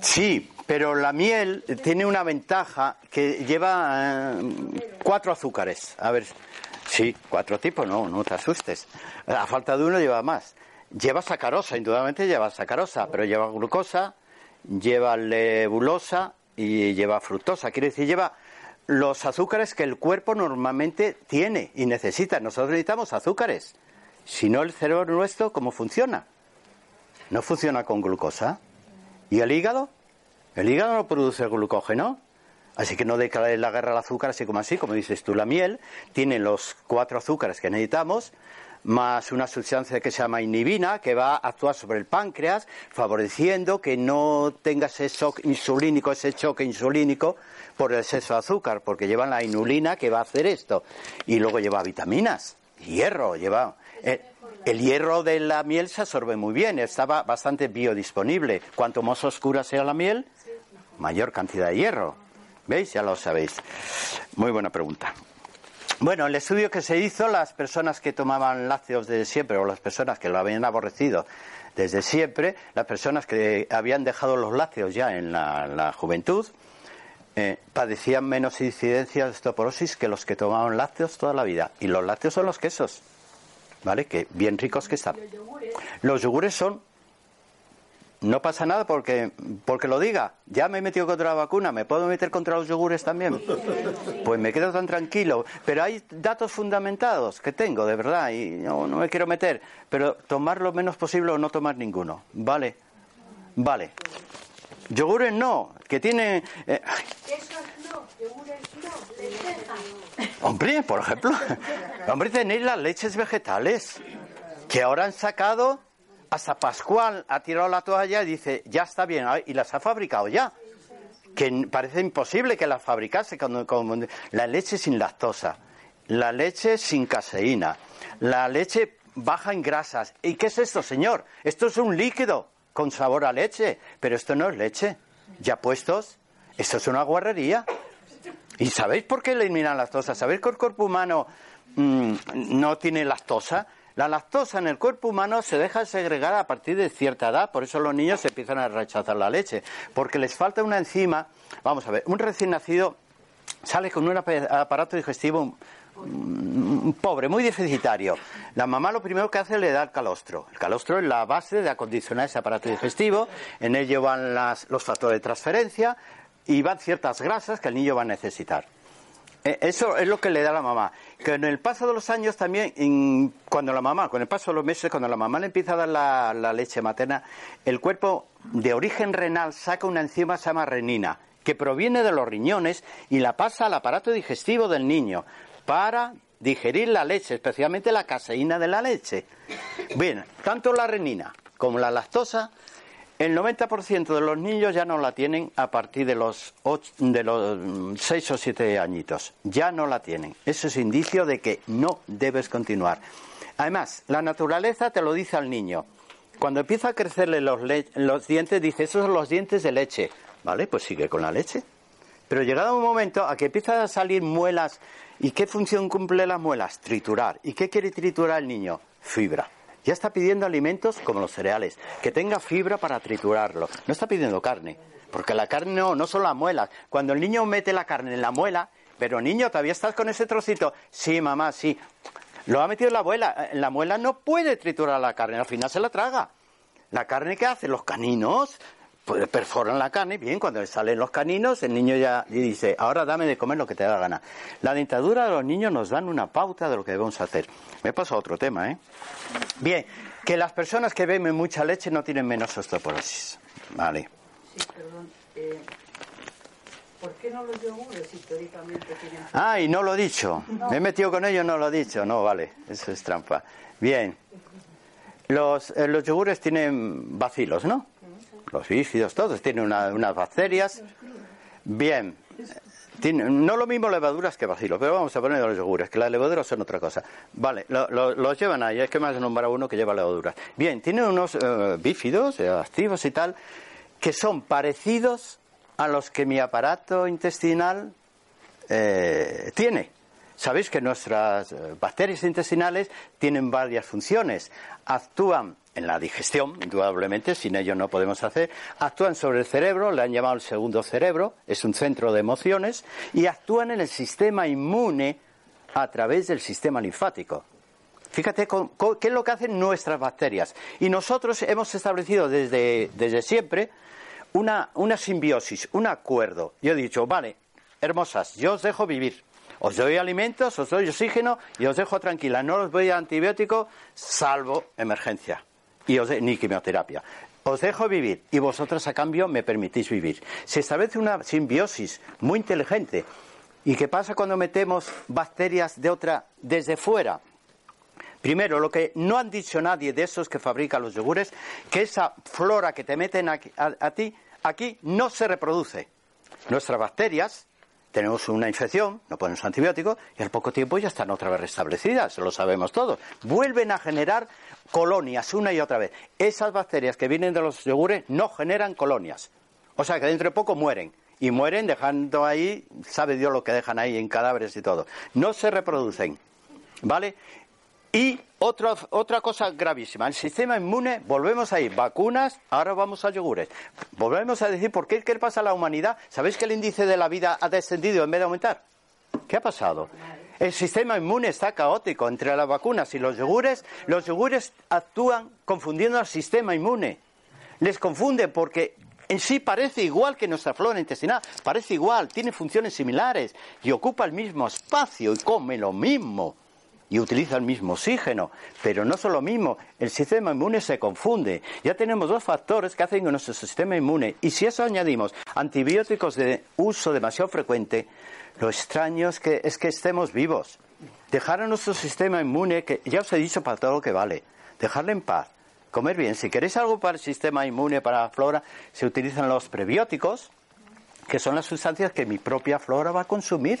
Sí, pero la miel tiene una ventaja que lleva eh, cuatro azúcares. A ver, sí, cuatro tipos, no, no te asustes. A falta de uno lleva más. Lleva sacarosa, indudablemente lleva sacarosa, pero lleva glucosa, lleva lebulosa y lleva fructosa. Quiere decir, lleva los azúcares que el cuerpo normalmente tiene y necesita. Nosotros necesitamos azúcares. Si no, el cerebro nuestro, ¿cómo funciona? No funciona con glucosa. ¿Y el hígado? El hígado no produce glucógeno. Así que no declare la guerra al azúcar así como así, como dices tú, la miel tiene los cuatro azúcares que necesitamos, más una sustancia que se llama inhibina, que va a actuar sobre el páncreas, favoreciendo que no tenga ese shock insulínico, ese choque insulínico por el exceso de azúcar, porque lleva la inulina que va a hacer esto. Y luego lleva vitaminas, hierro, lleva... El, el hierro de la miel se absorbe muy bien, estaba bastante biodisponible. Cuanto más oscura sea la miel, mayor cantidad de hierro. ¿Veis? Ya lo sabéis. Muy buena pregunta. Bueno, el estudio que se hizo, las personas que tomaban lácteos desde siempre o las personas que lo habían aborrecido desde siempre, las personas que habían dejado los lácteos ya en la, juventud, eh, padecían menos incidencia de osteoporosis que los que tomaban lácteos toda la vida. Y los lácteos son los quesos, ¿vale? Que bien ricos que están. Los yogures son no pasa nada porque, porque lo diga. Ya me he metido contra la vacuna, ¿me puedo meter contra los yogures también? Pues me quedo tan tranquilo. Pero hay datos fundamentados que tengo, de verdad, y no, no me quiero meter. Pero tomar lo menos posible o no tomar ninguno. Vale. Vale. Yogures no, que tiene... Eh... no, yogures no, Hombre, por ejemplo. Hombre, tenéis las leches vegetales, que ahora han sacado hasta Pascual ha tirado la toalla y dice, ya está bien, y las ha fabricado ya. Que parece imposible que las fabricase con, la leche sin lactosa, la leche sin caseína, la leche baja en grasas. ¿Y qué es esto, señor? Esto es un líquido con sabor a leche, pero esto no es leche. Ya puestos, esto es una guarrería. ¿Y sabéis por qué eliminan lactosa? ¿Sabéis que el cuerpo humano mm, no tiene lactosa? La lactosa en el cuerpo humano se deja segregar a partir de cierta edad, por eso los niños se empiezan a rechazar la leche, porque les falta una enzima. Vamos a ver, un recién nacido sale con un aparato digestivo pobre, muy deficitario. La mamá lo primero que hace es le da el calostro. El calostro es la base de acondicionar ese aparato digestivo. En él van los factores de transferencia y van ciertas grasas que el niño va a necesitar. Eh, eso es lo que le da la mamá. Que en el paso de los años también, cuando la mamá, con el paso de los meses, cuando la mamá le empieza a dar la, leche materna, el cuerpo de origen renal saca una enzima que se llama renina, que proviene de los riñones y la pasa al aparato digestivo del niño para digerir la leche, especialmente la caseína de la leche. Bien, tanto la renina como la lactosa el 90% de los niños ya no la tienen a partir de los, de los 6 o 7 añitos. Ya no la tienen. Eso es indicio de que no debes continuar. Además, la naturaleza te lo dice al niño. Cuando empieza a crecerle los, los dientes, dice, esos son los dientes de leche. ¿Vale? Pues sigue con la leche. Pero llegado un momento a que empiezan a salir muelas, ¿y qué función cumple las muelas? Triturar. ¿Y qué quiere triturar el niño? Fibra. Ya está pidiendo alimentos como los cereales, que tenga fibra para triturarlo. No está pidiendo carne, porque la carne no, no son las muelas. Cuando el niño mete la carne en la muela, pero niño, ¿todavía estás con ese trocito? Sí, mamá, sí. Lo ha metido la muela. La muela no puede triturar la carne, al final se la traga. La carne que hace los caninos pues perforan la carne, bien, cuando le salen los caninos, el niño ya dice, ahora dame de comer lo que te da la gana. La dentadura de los niños nos dan una pauta de lo que debemos hacer. Me paso a otro tema, ¿eh? Bien, que las personas que beben mucha leche no tienen menos osteoporosis. Vale. Sí, perdón. Eh, ¿Por qué no los yogures históricamente tienen... Ah, y no lo he dicho. Me he metido con ellos, no lo he dicho. No, vale, eso es trampa. Bien. Los, eh, los yogures tienen bacilos, ¿no? Los bífidos, todos tienen unas bacterias. Bien, no lo mismo levaduras que bacilos, pero vamos a poner los yogures, que las levaduras son otra cosa. Vale, los llevan ahí, es que me has nombrado uno que lleva levaduras. Bien, tienen unos eh, bífidos, eh, activos y tal, que son parecidos a los que mi aparato intestinal eh, tiene. Sabéis que nuestras bacterias intestinales tienen varias funciones. Actúan en la digestión, indudablemente, sin ello no podemos hacer, actúan sobre el cerebro, le han llamado el segundo cerebro, es un centro de emociones, y actúan en el sistema inmune a través del sistema linfático. Fíjate qué es lo que hacen nuestras bacterias. Y nosotros hemos establecido desde, desde siempre una, una simbiosis, un acuerdo. Yo he dicho, vale, hermosas, yo os dejo vivir. Os doy alimentos, os doy oxígeno y os dejo tranquila. No os doy antibiótico salvo emergencia y os ni quimioterapia. Os dejo vivir y vosotros a cambio me permitís vivir. Se establece una simbiosis muy inteligente. ¿Y qué pasa cuando metemos bacterias de otra desde fuera? Primero, lo que no han dicho nadie de esos que fabrican los yogures, que esa flora que te meten a ti, aquí no se reproduce. Nuestras bacterias, tenemos una infección, no ponemos antibióticos, y al poco tiempo ya están otra vez restablecidas, lo sabemos todos. Vuelven a generar colonias una y otra vez. Esas bacterias que vienen de los yogures no generan colonias. O sea que dentro de poco mueren. Y mueren dejando ahí, sabe Dios lo que dejan ahí en cadáveres y todo. No se reproducen. ¿Vale? Y otra, otra cosa gravísima, el sistema inmune, volvemos ahí, vacunas, ahora vamos a yogures. Volvemos a decir, ¿por qué, qué pasa a la humanidad? ¿Sabéis que el índice de la vida ha descendido en vez de aumentar? ¿Qué ha pasado? El sistema inmune está caótico entre las vacunas y los yogures. Los yogures actúan confundiendo al sistema inmune. Les confunde porque en sí parece igual que nuestra flora intestinal, parece igual, tiene funciones similares y ocupa el mismo espacio y come lo mismo y utiliza el mismo oxígeno, pero no son lo mismo, el sistema inmune se confunde. Ya tenemos dos factores que hacen que nuestro sistema inmune, y si eso añadimos antibióticos de uso demasiado frecuente, lo extraño es que, es que estemos vivos. Dejar a nuestro sistema inmune, que ya os he dicho para todo lo que vale, dejarle en paz, comer bien. Si queréis algo para el sistema inmune, para la flora, se utilizan los prebióticos, que son las sustancias que mi propia flora va a consumir.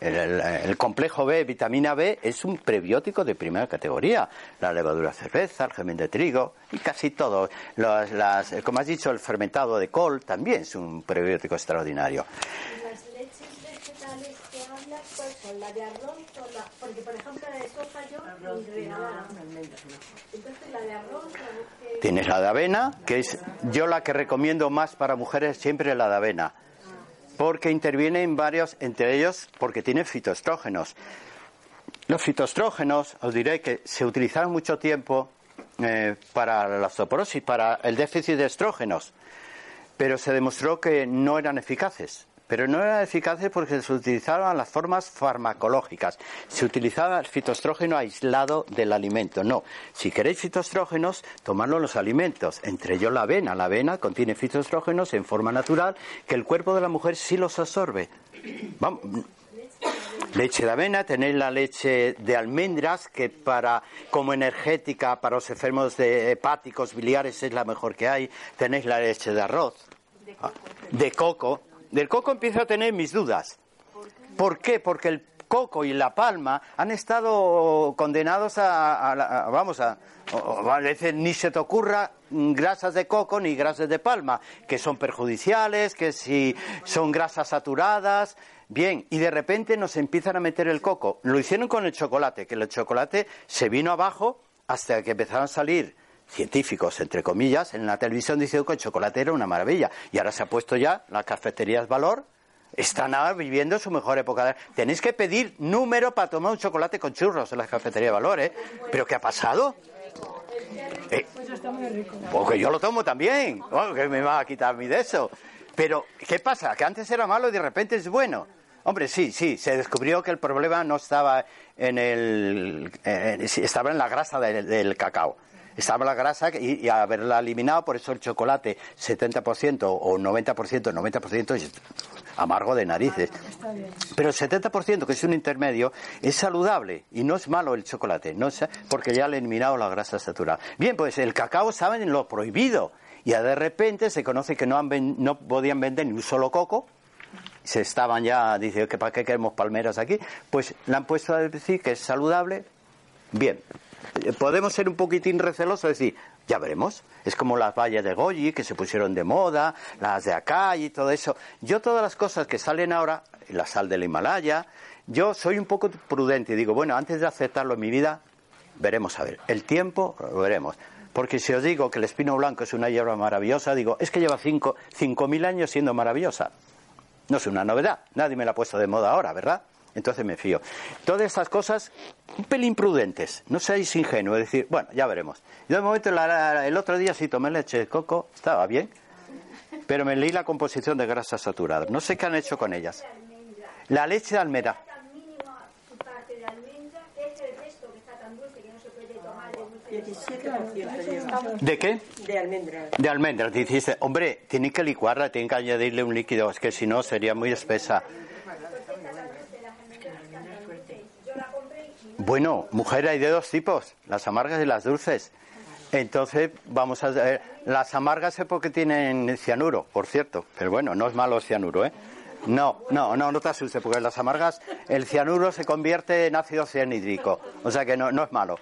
El, el- el complejo B, vitamina B, es un prebiótico de primera categoría. La levadura de cerveza, el germen de trigo y casi todo. Las- las- como has dicho, el fermentado de col también es un prebiótico extraordinario. Y las leches vegetales que hablas, ¿cuáles son? ¿La de arroz o la...? Porque, por ejemplo, la de soja yo regalaba. Entonces, la de arroz... la Tienes la de avena, que es yo la que recomiendo más para mujeres siempre la de avena, porque interviene en varios, entre ellos porque tiene fitoestrógenos. Los fitoestrógenos, os diré que se utilizaron mucho tiempo eh, para la osteoporosis, para el déficit de estrógenos, pero se demostró que no eran eficaces. Pero no eran eficaces porque se utilizaban las formas farmacológicas. Se utilizaba el fitoestrógeno aislado del alimento. No. Si queréis fitoestrógenos, tomadlo en los alimentos. Entre ellos la avena. La avena contiene fitoestrógenos en forma natural que el cuerpo de la mujer sí los absorbe. Vamos, Leche de avena, tenéis la leche de almendras, que para como energética para los enfermos de hepáticos biliares es la mejor que hay. Tenéis la leche de arroz, Ah, de coco. Del coco empiezo a tener mis dudas. ¿Por qué? Porque el coco y la palma han estado condenados a, a vamos a, a veces ni se te ocurra grasas de coco ni grasas de palma, que son perjudiciales, que si son grasas saturadas. Bien, y de repente nos empiezan a meter el coco. Lo hicieron con el chocolate, que el chocolate se vino abajo hasta que empezaron a salir científicos, entre comillas, en la televisión diciendo que el chocolate era una maravilla. Y ahora se ha puesto ya las cafeterías Valor, están ahora viviendo su mejor época. Tenéis que pedir número para tomar un chocolate con churros en las cafeterías Valor, ¿eh? ¿Pero qué ha pasado? Eh, porque yo lo tomo también. Oh, que me va a quitar mi de eso. Pero, ¿qué pasa? Que antes era malo y de repente es bueno. Hombre, sí, sí, se descubrió que el problema no estaba en el. eh, estaba en la grasa del, del cacao. Estaba la grasa y, y haberla eliminado, por eso el chocolate 70% o 90%, 90% es amargo de narices. Pero el 70%, que es un intermedio, es saludable y no es malo el chocolate, no es- porque ya le han eliminado la grasa saturada. Bien, pues el cacao estaba en lo prohibido y de repente se conoce que no, han ven- no podían vender ni un solo coco. Se estaban ya diciendo que para qué queremos palmeras aquí. Pues le han puesto a decir que es saludable. Bien, podemos ser un poquitín recelosos decir, ya veremos. Es como las vallas de Goyi que se pusieron de moda, las de acá y todo eso. Yo todas las cosas que salen ahora, la sal del Himalaya, yo soy un poco prudente y digo, bueno, antes de aceptarlo en mi vida, veremos a ver. El tiempo lo veremos. Porque si os digo que el espino blanco es una hierba maravillosa, digo, es que lleva cinco, cinco mil años siendo maravillosa. No es una novedad, nadie me la ha puesto de moda ahora, ¿verdad? Entonces me fío. Todas estas cosas, un pelín prudentes, no seáis ingenuos, es decir, bueno, ya veremos. Yo de momento la- la- el otro día sí tomé leche de coco, estaba bien, pero me leí la composición de grasas saturadas. No sé qué han hecho con ellas. La leche de almendra. de almendra, es el resto que está tan dulce que no se puede tomar de dulce. 17% lleva. ¿De qué? De almendras. De almendras. Dices, hombre, tienen que licuarla, tienen que añadirle un líquido, es que si no sería muy espesa. Yo la compré y Bueno, mujer hay de dos tipos, las amargas y las dulces. Entonces, vamos a ver, las amargas es porque tienen cianuro, por cierto, pero bueno, no es malo el cianuro, ¿eh? No, no, no, no te asustes, porque las amargas, el cianuro se convierte en ácido cianhídrico, o sea que no, no es malo.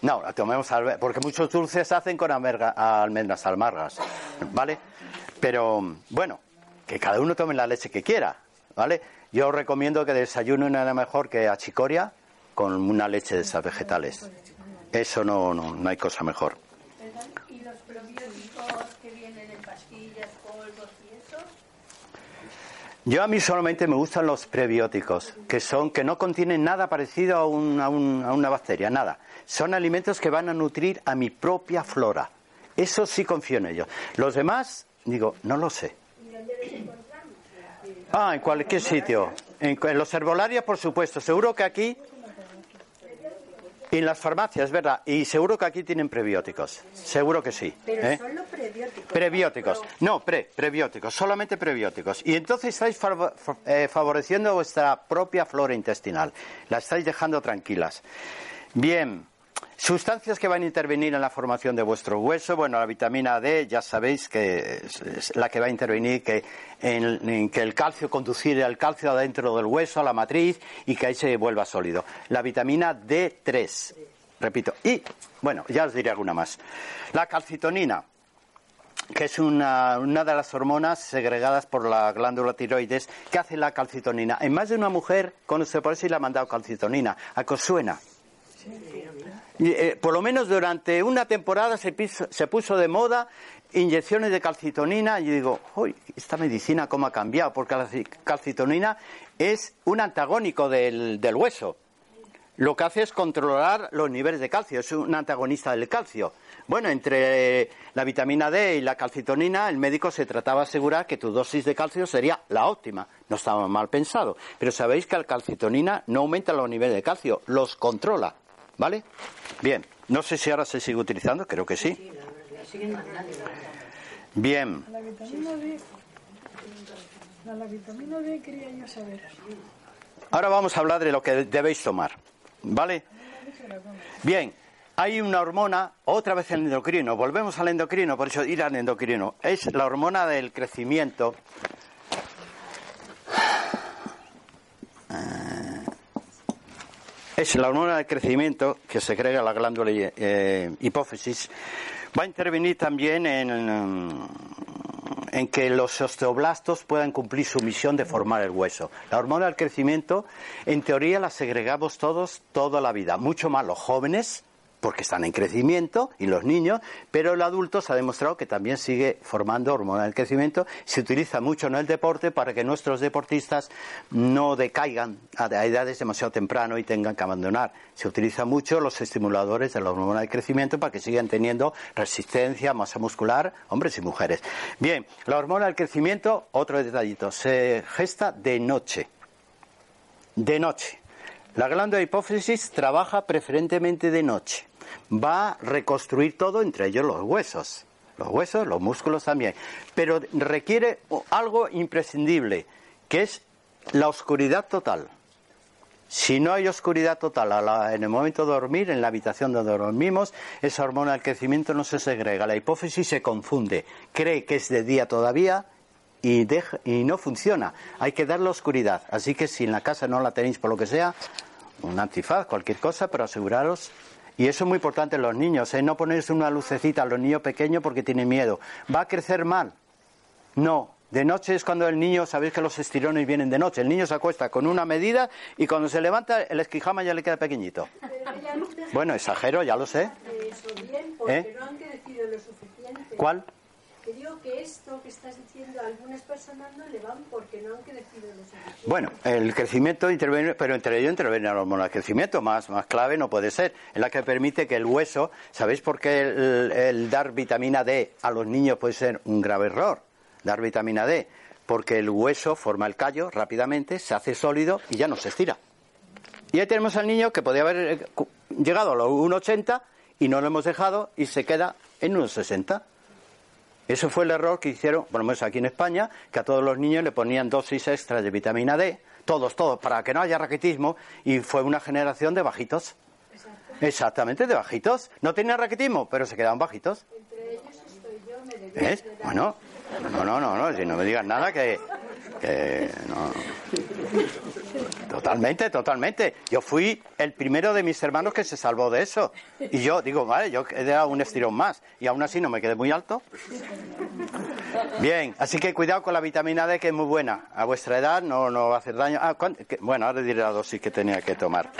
No, la tomemos porque muchos dulces hacen con almendras amargas, ¿vale? Pero bueno, que cada uno tome la leche que quiera, ¿vale? Yo recomiendo que desayunen nada mejor que achicoria con una leche de esas vegetales. Eso no, no, no hay cosa mejor. ¿Y los probióticos que vienen en pastillas, polvos y eso? Yo a mí solamente me gustan los prebióticos, que son que no contienen nada parecido a, a, una bacteria, nada. Son alimentos que van a nutrir a mi propia flora. Eso sí confío en ellos. Los demás, digo, no lo sé. ¿Y dónde los encontramos? Ah, en cualquier sitio. En, en los herbolarios, por supuesto. Seguro que aquí en las farmacias, ¿verdad? Y seguro que aquí tienen prebióticos. Seguro que sí. Pero ¿eh? solo prebióticos. Prebióticos. No, pre, prebióticos. Solamente prebióticos. Y entonces estáis eh, favoreciendo vuestra propia flora intestinal. La estáis dejando tranquilas. Bien. Sustancias que van a intervenir en la formación de vuestro hueso, bueno, la vitamina D, ya sabéis que es la que va a intervenir que en, que el calcio, conducir el calcio adentro del hueso, a la matriz, y que ahí se vuelva sólido. La vitamina D3, repito. Y, bueno, ya os diré alguna más. La calcitonina, que es una, una, de las hormonas segregadas por la glándula tiroides que hace la calcitonina. En más de una mujer, eso y le ha mandado calcitonina. ¿A qué suena? Eh, por lo menos durante una temporada se, puso de moda inyecciones de calcitonina y digo, uy, esta medicina cómo ha cambiado, porque la calcitonina es un antagónico del, hueso. Lo que hace es controlar los niveles de calcio, es un antagonista del calcio. Bueno, entre la vitamina D y la calcitonina, el médico se trataba de asegurar que tu dosis de calcio sería la óptima. No estaba mal pensado. Pero sabéis que la calcitonina no aumenta los niveles de calcio, los controla. ¿Vale? Bien. No sé si ahora se sigue utilizando, creo que sí. Bien. La vitamina D. La vitamina D quería yo saber. Ahora vamos a hablar de lo que debéis tomar. ¿Vale? Bien. Hay una hormona, otra vez el endocrino, volvemos al endocrino, por eso ir al endocrino. Es la hormona del crecimiento es la hormona de crecimiento que segrega la glándula eh, hipófisis. Va a intervenir también en, en que los osteoblastos puedan cumplir su misión de formar el hueso. La hormona del crecimiento, en teoría, la segregamos todos toda la vida, mucho más los jóvenes porque están en crecimiento y los niños, pero el adulto se ha demostrado que también sigue formando hormona del crecimiento. Se utiliza mucho en el deporte para que nuestros deportistas no decaigan a edades demasiado temprano y tengan que abandonar. Se utiliza mucho los estimuladores de la hormona del crecimiento para que sigan teniendo resistencia, masa muscular, hombres y mujeres. Bien, la hormona del crecimiento, otro detallito, se gesta de noche. De noche. La glándula hipófisis trabaja preferentemente de noche va a reconstruir todo, entre ellos los huesos. Los huesos, los músculos también. Pero requiere algo imprescindible, que es la oscuridad total. Si no hay oscuridad total en el momento de dormir, en la habitación donde dormimos, esa hormona del crecimiento no se segrega. La hipófisis se confunde, cree que es de día todavía y, y no funciona. Hay que darle oscuridad. Así que si en la casa no la tenéis por lo que sea, un antifaz, cualquier cosa, pero aseguraros y eso es muy importante en los niños, ¿eh? no ponerse una lucecita a los niños pequeños porque tienen miedo. ¿Va a crecer mal? No. De noche es cuando el niño, sabéis que los estirones vienen de noche. El niño se acuesta con una medida y cuando se levanta el esquijama ya le queda pequeñito. Bueno, exagero, ya lo sé. ¿Eh? ¿Cuál? Que esto que estás diciendo algunas personas no le van porque no han crecido lo suficiente. Bueno, el crecimiento interviene, pero entre ellos interviene la hormona del crecimiento, más, más clave no puede ser. Es la que permite que el hueso, ¿sabéis por qué el, dar vitamina D a los niños puede ser un grave error? Dar vitamina D, porque el hueso forma el callo rápidamente, se hace sólido y ya no se estira. Y ahí tenemos al niño que podía haber eh, llegado a los 1,80 y no lo hemos dejado y se queda en 1,60. Eso fue el error que hicieron, por lo menos aquí en España, que a todos los niños le ponían dosis extras de vitamina D, todos, todos, para que no haya raquetismo, y fue una generación de bajitos. Exactamente, de bajitos. No tenían raquetismo, pero se quedaban bajitos. Entre ellos estoy yo, me debí ¿Ves? Bueno, no, no, no, no, si no me digas nada que, que no. Totalmente, totalmente. Yo fui el primero de mis hermanos que se salvó de eso. Y yo digo, vale, yo he dado un estirón más. Y aún así no me quedé muy alto. Bien, así que cuidado con la vitamina D que es muy buena. A vuestra edad no, no va a hacer daño. Ah, ¿cuán- qué- bueno, ahora diré la dosis que tenía que tomar.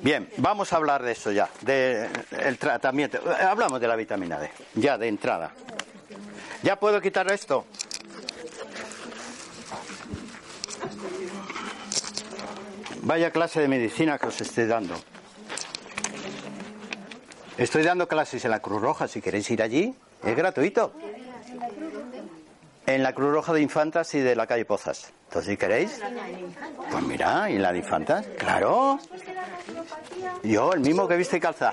Bien, vamos a hablar de eso ya, del tratamiento. Eh, Hablamos de la vitamina D, ya de entrada. ¿Ya puedo quitar esto? Vaya clase de medicina que os estoy dando. Estoy dando clases en la Cruz Roja, si queréis ir allí, es gratuito. En la Cruz Roja de Infantas y de la calle Pozas. Entonces, si queréis, pues mira, ¿y la de Infantas? Claro. Yo, el mismo que viste calza.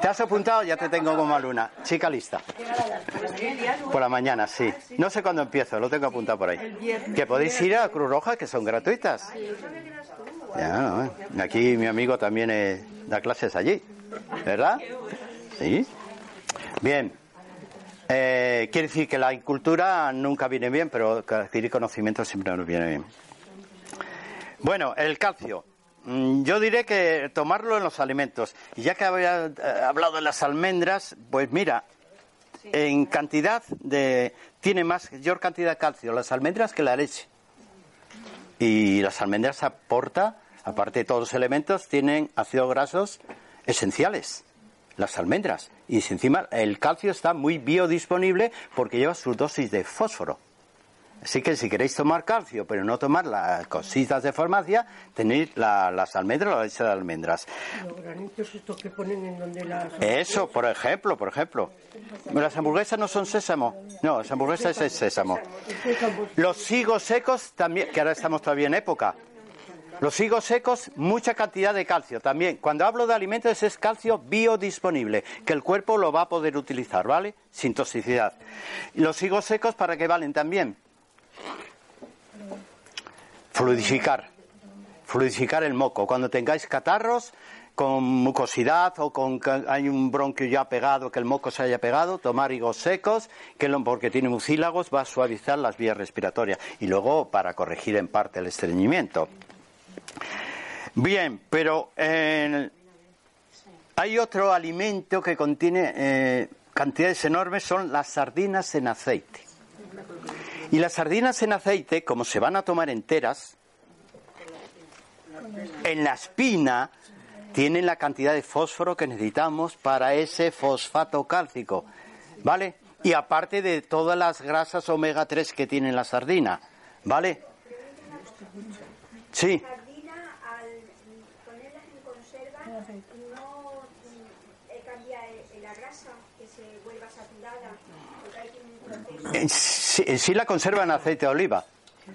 ¿Te has apuntado? Ya te tengo como alumna. Chica lista. Por la mañana, sí. No sé cuándo empiezo, lo tengo apuntado por ahí. Que podéis ir a Cruz Roja, que son gratuitas. Ya. Aquí mi amigo también eh, da clases allí. ¿Verdad? Sí. Bien. Eh, quiere decir que la incultura nunca viene bien, pero adquirir conocimiento siempre nos viene bien. Bueno, el calcio. Mm, Yo diré que tomarlo en los alimentos. Y ya que había eh, hablado de las almendras, pues mira, en cantidad de. Tiene más, mayor cantidad de calcio las almendras que la leche. Y las almendras aporta, aparte de todos los elementos, tienen ácidos grasos esenciales. Las almendras. Y si encima el calcio está muy biodisponible porque lleva su dosis de fósforo. Así que si queréis tomar calcio, pero no tomar las cositas de farmacia, tenéis la- las almendras o la leche de almendras. Los granitos estos que ponen en donde las... Eso, por ejemplo, por ejemplo. Las hamburguesas no son sésamo. No, las hamburguesas es sésamo. Los higos secos también, que ahora estamos todavía en época. Los higos secos, mucha cantidad de calcio también. Cuando hablo de alimentos es calcio biodisponible, que el cuerpo lo va a poder utilizar, ¿vale? Sin toxicidad. ¿Y los higos secos para qué valen también? Fluidificar. Fluidificar el moco. Cuando tengáis catarros con mucosidad o con hay un bronquio ya pegado, que el moco se haya pegado, tomar higos secos, que lo- porque tiene mucílagos, va a suavizar las vías respiratorias. Y luego para corregir en parte el estreñimiento. Bien, pero eh, hay otro alimento que contiene eh, cantidades enormes, son las sardinas en aceite. Y las sardinas en aceite, como se van a tomar enteras, en la espina tienen la cantidad de fósforo que necesitamos para ese fosfato cálcico, ¿vale? Y aparte de todas las grasas omega 3 que tiene la sardina, ¿vale? Sí. sardina al ponerlas en conserva no cambia la grasa que se vuelva saturada porque hay un proceso sí, sí la conserva en aceite de oliva.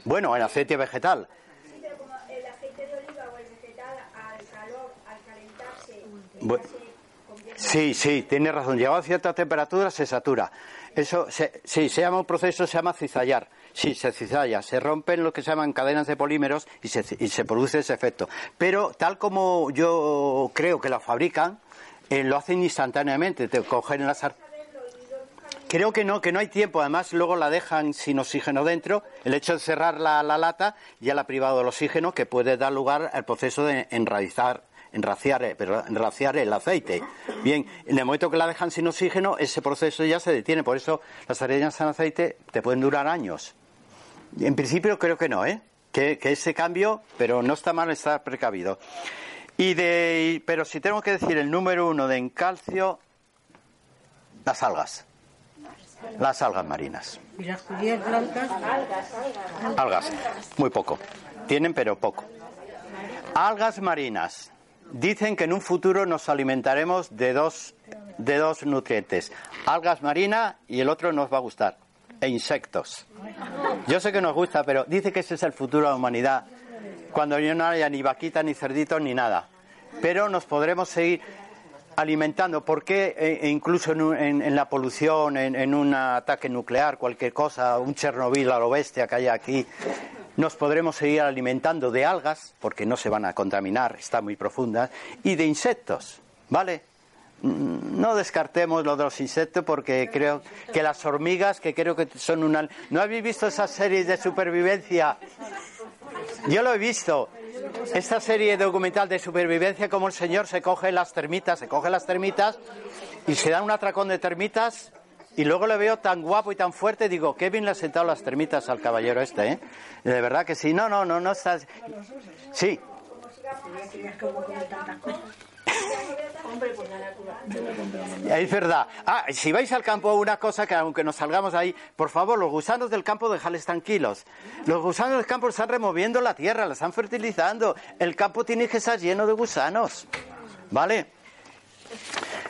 Bueno, en aceite vegetal. sí pero como el aceite de oliva o el vegetal al calor al calentarse Bu- ya se convierte Sí, sí, tiene razón. Llegado a cierta temperatura se satura. Eso, se, sí, se llama un proceso, se llama cizallar. Sí, se cizalla. Se rompen lo que se llaman cadenas de polímeros y se, y se produce ese efecto. Pero tal como yo creo que la fabrican, eh, lo hacen instantáneamente. Te cogen la sar- Creo que no, que no hay tiempo. Además, luego la dejan sin oxígeno dentro. El hecho de cerrar la, la lata ya la ha privado del oxígeno que puede dar lugar al proceso de enraizar, enraciar, eh, perdón, enraciar el aceite. Bien, en el momento que la dejan sin oxígeno, ese proceso ya se detiene. Por eso las sardinas en aceite te pueden durar años. En principio creo que no, ¿eh? Que, que ese cambio, pero no está mal estar precavido. Y de, pero si tengo que decir el número uno de en calcio, las algas. Las algas marinas. Y las judías blancas... Algas, muy poco. Tienen, pero poco. Algas marinas. Dicen que en un futuro nos alimentaremos de dos, de dos nutrientes. Algas marinas y el otro nos va a gustar. E insectos. Yo sé que nos gusta, pero dice que ese es el futuro de la humanidad. Cuando ya no haya ni vaquitas, ni cerditos, ni nada. Pero nos podremos seguir. alimentando. ¿Por qué eh, e incluso en, la polución, en, un ataque nuclear, cualquier cosa, un Chernobyl a lo bestia que haya aquí, nos podremos seguir alimentando de algas, porque no se van a contaminar, están muy profundas, y de insectos, ¿vale? Mm, no descartemos lo de los insectos porque creo que las hormigas, que creo que son una... ¿No habéis visto esas series de supervivencia? Yo lo he visto. Esta serie documental de supervivencia, como el señor se coge las termitas, se coge las termitas y se da un atracón de termitas y luego le veo tan guapo y tan fuerte, digo, qué bien le ha sentado las termitas al caballero este, ¿eh? De verdad que sí. No, no, no, no estás... Sí. Es verdad. Ah, si vais al campo, una cosa que aunque nos salgamos ahí, por favor, los gusanos del campo dejadles tranquilos. Los gusanos del campo están removiendo la tierra, la están fertilizando. El campo tiene que estar lleno de gusanos. ¿Vale?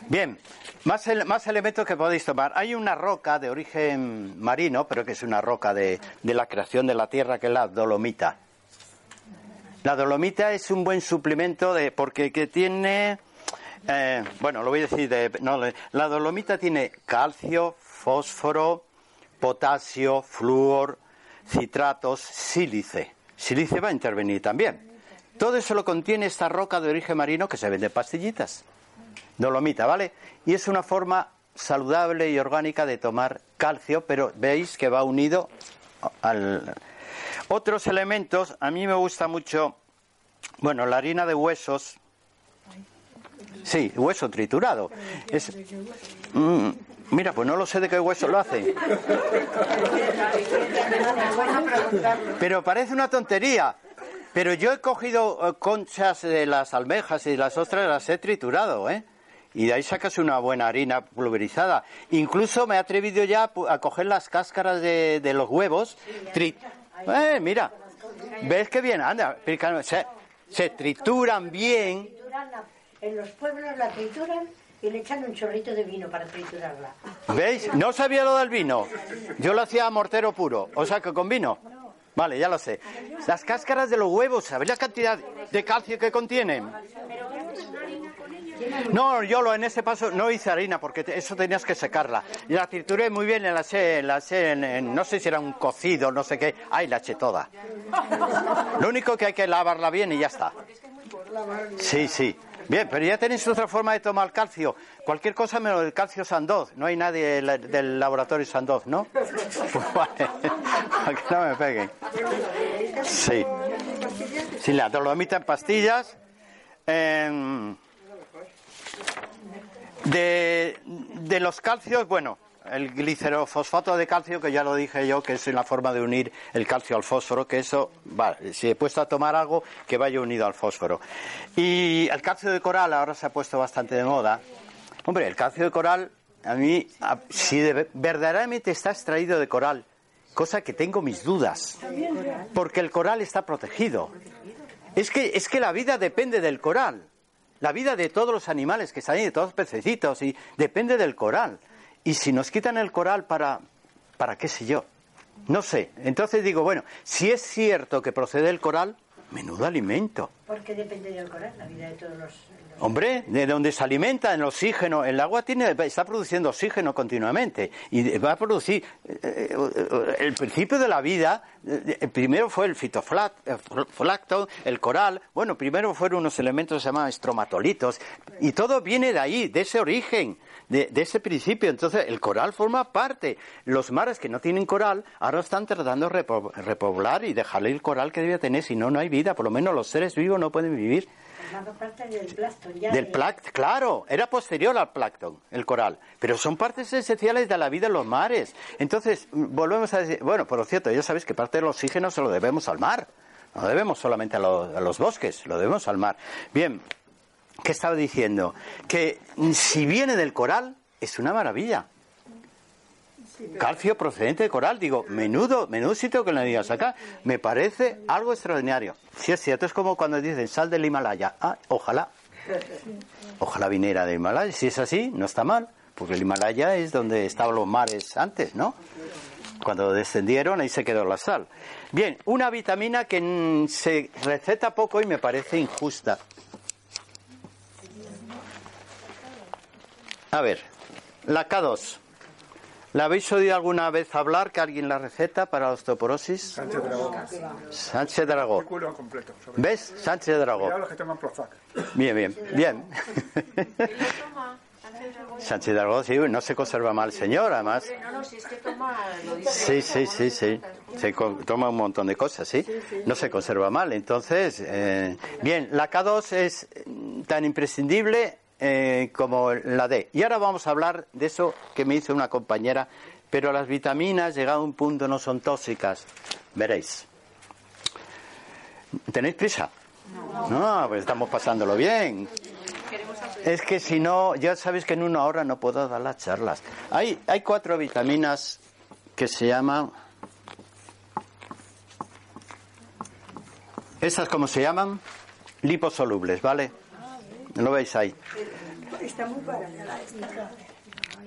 Bien, más, más elementos que podéis tomar. Hay una roca de origen marino, pero que es una roca de, de la creación de la tierra, que es la dolomita. La dolomita es un buen suplemento de, porque que tiene, eh, bueno, lo voy a decir, de, no, la dolomita tiene calcio, fósforo, potasio, flúor, citratos, sílice. Sílice va a intervenir también. Todo eso lo contiene esta roca de origen marino que se vende pastillitas dolomita, ¿vale? Y es una forma saludable y orgánica de tomar calcio, pero veis que va unido al... Otros elementos, a mí me gusta mucho, bueno, la harina de huesos, sí, hueso triturado. Mm, mira, pues no lo sé de qué hueso lo hace. Pero parece una tontería. Pero yo he cogido eh, conchas de las almejas y de las ostras, las he triturado, ¿eh? y de ahí sacas una buena harina pulverizada. Incluso me he atrevido ya a coger las cáscaras de, los huevos. Eh, mira, ¿ves qué bien? Anda, se, se trituran bien. En los pueblos la trituran y le echan un chorrito de vino para triturarla. ¿Veis? No sabía lo del vino. Yo lo hacía a mortero puro. O sea, que con vino. Vale, ya lo sé. Las cáscaras de los huevos, ¿sabéis la cantidad de calcio que contienen? No, yo lo en ese paso no hice harina porque eso tenías que secarla. Y la trituré muy bien, la eché, la en, no sé si era un cocido, no sé qué. Ahí la eché toda. Lo único que hay que lavarla bien y ya está. Sí, sí. Bien, pero ya tenéis otra forma de tomar calcio. Cualquier cosa menos el calcio Sandoz. No hay nadie del laboratorio Sandoz, ¿no? Pues vale. que no me peguen. Sí. Sí, la dolomita en pastillas. Eh, de, de los calcios, bueno, el glicerofosfato de calcio, que ya lo dije yo, que es una forma de unir el calcio al fósforo, que eso, vale, si he puesto a tomar algo, que vaya unido al fósforo. Y el calcio de coral ahora se ha puesto bastante de moda. Hombre, el calcio de coral, a mí, si verdaderamente está extraído de coral, cosa que tengo mis dudas, porque el coral está protegido. Es que, es que la vida depende del coral. La vida de todos los animales que están ahí, de todos los pececitos, y depende del coral. Y si nos quitan el coral para, para qué sé yo, no sé. Entonces digo, bueno, si es cierto que procede el coral, menudo alimento. ¿Por qué depende del coral, la vida de todos los Hombre, de donde se alimenta, en el oxígeno, el agua tiene, está produciendo oxígeno continuamente y va a producir eh, eh, el principio de la vida. Eh, primero fue el fitoflacto, el coral. Bueno, primero fueron unos elementos que se llaman estromatolitos y todo viene de ahí, de ese origen. De, ese principio. Entonces, el coral forma parte. Los mares que no tienen coral ahora están tratando de repoblar y dejarle el coral que debía tener, si no, no hay vida. Por lo menos los seres vivos no pueden vivir del plancton, claro, era posterior al plancton, el coral, pero son partes esenciales de la vida en los mares. Entonces, volvemos a decir, bueno, por cierto, ya sabéis que parte del oxígeno se lo debemos al mar, no debemos solamente a, a los bosques, lo debemos al mar. Bien, ¿qué estaba diciendo? Que si viene del coral, es una maravilla. Calcio procedente de coral. Digo, menudo, menudo que le digas acá. Me parece algo extraordinario. Si es cierto, es como cuando dicen sal del Himalaya. Ah, ojalá. Ojalá viniera del Himalaya. Si es así, no está mal. Porque el Himalaya es donde estaban los mares antes, ¿no? Cuando descendieron, ahí se quedó la sal. Bien, una vitamina que se receta poco y me parece injusta. A ver, la K2. ¿La habéis oído alguna vez hablar que alguien la receta para la osteoporosis? Sánchez Dragó. Sánchez Dragó. Completo. ¿Ves? Sánchez Dragó. Cuidado los que toman Prozac. Bien, bien, bien. ¿Quién lo toma? Sánchez Dragó. Sí, no se conserva mal, señor, además. No, no, si es que toma, lo dice. Sí, sí, sí, sí. Se co- toma un montón de cosas, ¿sí? No se conserva mal. Entonces, eh, bien, la K2 es mm, tan imprescindible eh, como la D. Y ahora vamos a hablar de eso que me hizo una compañera. Pero las vitaminas, llegado a un punto, no son tóxicas. Veréis. ¿Tenéis prisa? No, pues estamos pasándolo bien. Es que si no, ya sabéis que en una hora no puedo dar las charlas. Hay, hay cuatro vitaminas que se llaman... ¿Estas cómo se llaman? Liposolubles, ¿vale? ¿Lo veis ahí? Está muy barata.